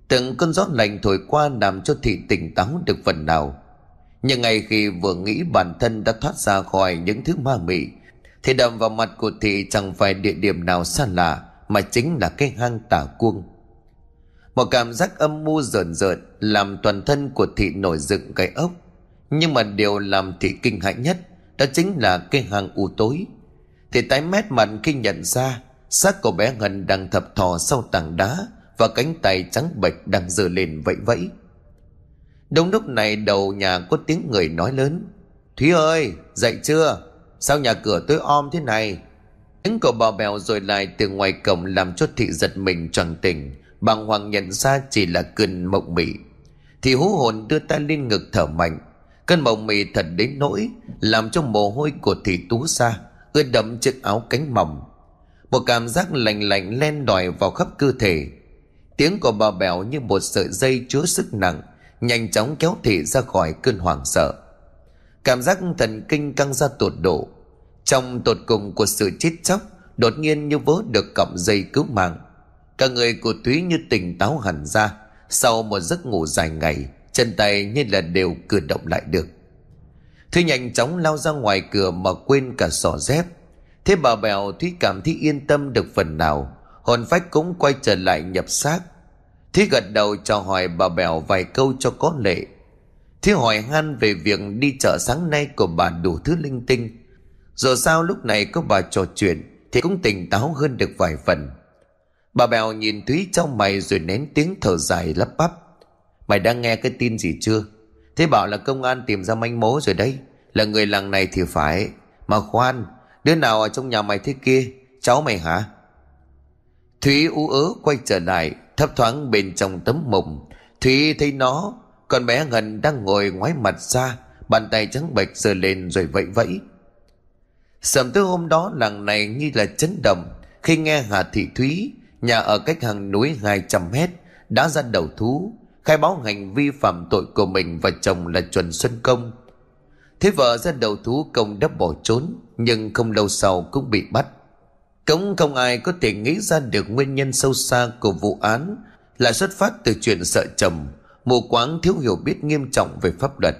Từng cơn gió lạnh thổi qua làm cho thị tỉnh táo được phần nào nhưng ngay khi vừa nghĩ bản thân đã thoát ra khỏi những thứ ma mị, Thì đầm vào mặt của thị chẳng phải địa điểm nào xa lạ, Mà chính là cái hang tả cuông. Một cảm giác âm mưu rợn rợn Làm toàn thân của thị nổi dựng cái ốc. Nhưng mà điều làm thị kinh hãi nhất Đó chính là cái hang u tối. Thị tái mét mặt khi nhận ra xác của bé Ngân đang thập thò sau tảng đá Và cánh tay trắng bệch đang giơ lên vẫy vẫy. Đúng lúc này đầu nhà có tiếng người nói lớn. Thúy ơi, dậy chưa? Sao nhà cửa tối om thế này? Tiếng cậu bà bèo rồi lại từ ngoài cổng Làm cho thị giật mình tròn tỉnh. Bàng hoàng nhận ra chỉ là cơn mộng mị. Thì hú hồn đưa tay lên ngực thở mạnh. Cơn mộng mị thật đến nỗi Làm cho mồ hôi của thị tú xa, Ướt đẫm chiếc áo cánh mỏng. Một cảm giác lạnh lạnh len đòi vào khắp cơ thể. Tiếng của bà bèo như một sợi dây chứa sức nặng. Nhanh chóng kéo thị ra khỏi cơn hoảng sợ. Cảm giác thần kinh căng ra tột độ. Trong tột cùng của sự chết chóc, Đột nhiên như vớ được cọng dây cứu mạng. Cả người của Thúy như tỉnh táo hẳn ra, Sau một giấc ngủ dài ngày, Chân tay như là đều cử động lại được. Thúy nhanh chóng lao ra ngoài cửa mà quên cả sỏ dép. Thế bà bèo Thúy cảm thấy yên tâm được phần nào, Hồn phách cũng quay trở lại nhập xác. Thúy gật đầu chào hỏi bà bèo vài câu cho có lệ. Thúy hỏi han về việc đi chợ sáng nay của bà đủ thứ linh tinh. Rồi sao lúc này có bà trò chuyện, Thì cũng tỉnh táo hơn được vài phần. Bà bèo nhìn Thúy trong mày rồi nén tiếng thở dài lắp bắp. Mày đang nghe cái tin gì chưa? Thế bảo là công an tìm ra manh mối rồi đấy. Là người làng này thì phải. Mà khoan, Đứa nào ở trong nhà mày thế kia? Cháu mày hả? Thúy ú ớ quay trở lại. Thấp thoáng bên trong tấm mộng. Thúy thấy nó, Con bé Ngân đang ngồi ngoái mặt ra, Bàn tay trắng bệch giơ lên rồi vẫy vẫy. Sầm tới hôm đó làng này như là chấn động. Khi nghe Hà Thị Thúy, Nhà ở cách hàng núi 200 mét, Đã ra đầu thú, Khai báo hành vi phạm tội của mình Và chồng là Chuẩn Xuân Công. Thế vợ ra đầu thú công đã bỏ trốn, Nhưng không lâu sau cũng bị bắt cũng không ai có thể nghĩ ra được nguyên nhân sâu xa của vụ án là xuất phát từ chuyện sợ chồng, mù quáng thiếu hiểu biết nghiêm trọng về pháp luật.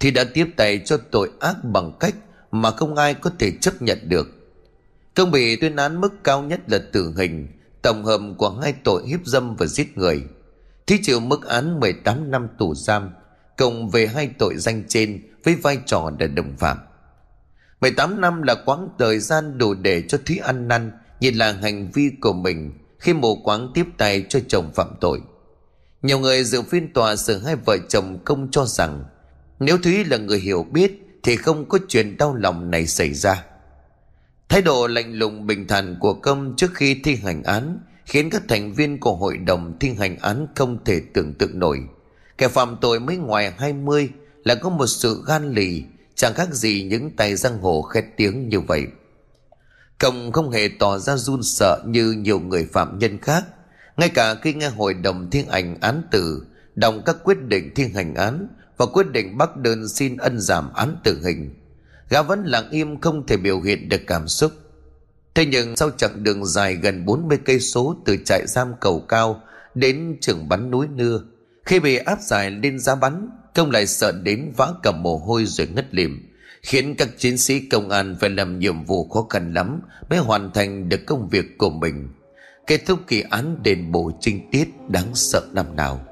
Thì đã tiếp tay cho tội ác bằng cách mà không ai có thể chấp nhận được. Công bị tuyên án mức cao nhất là tử hình, tổng hợp của hai tội hiếp dâm và giết người. Thí chịu mức án 18 năm tù giam, cộng về hai tội danh trên với vai trò là đồng phạm. 18 năm là quãng thời gian đủ để cho Thúy ăn năn nhìn là hành vi của mình khi mù quáng tiếp tay cho chồng phạm tội. Nhiều người dự phiên tòa xử hai vợ chồng công cho rằng nếu Thúy là người hiểu biết thì không có chuyện đau lòng này xảy ra. Thái độ lạnh lùng bình thản của công trước khi thi hành án khiến các thành viên của hội đồng thi hành án không thể tưởng tượng nổi. Kẻ phạm tội mới ngoài 20 là có một sự gan lì Chẳng khác gì những tay giang hồ khét tiếng như vậy. Công không hề tỏ ra run sợ như nhiều người phạm nhân khác. Ngay cả khi nghe hội đồng thiên ảnh án tử Đồng các quyết định thiên hành án Và quyết định bắt đơn xin ân giảm án tử hình Gã vẫn lặng im không thể biểu hiện được cảm xúc. Thế nhưng sau chặng đường dài gần 40 cây số từ trại giam cầu cao đến trường bắn núi nưa, khi bị áp giải lên giá bắn, Công lại sợ đến vã cầm mồ hôi rồi ngất lịm Khiến các chiến sĩ công an phải làm nhiệm vụ khó khăn lắm Mới hoàn thành được công việc của mình. Kết thúc kỳ án đền bù trinh tiết đáng sợ năm nào.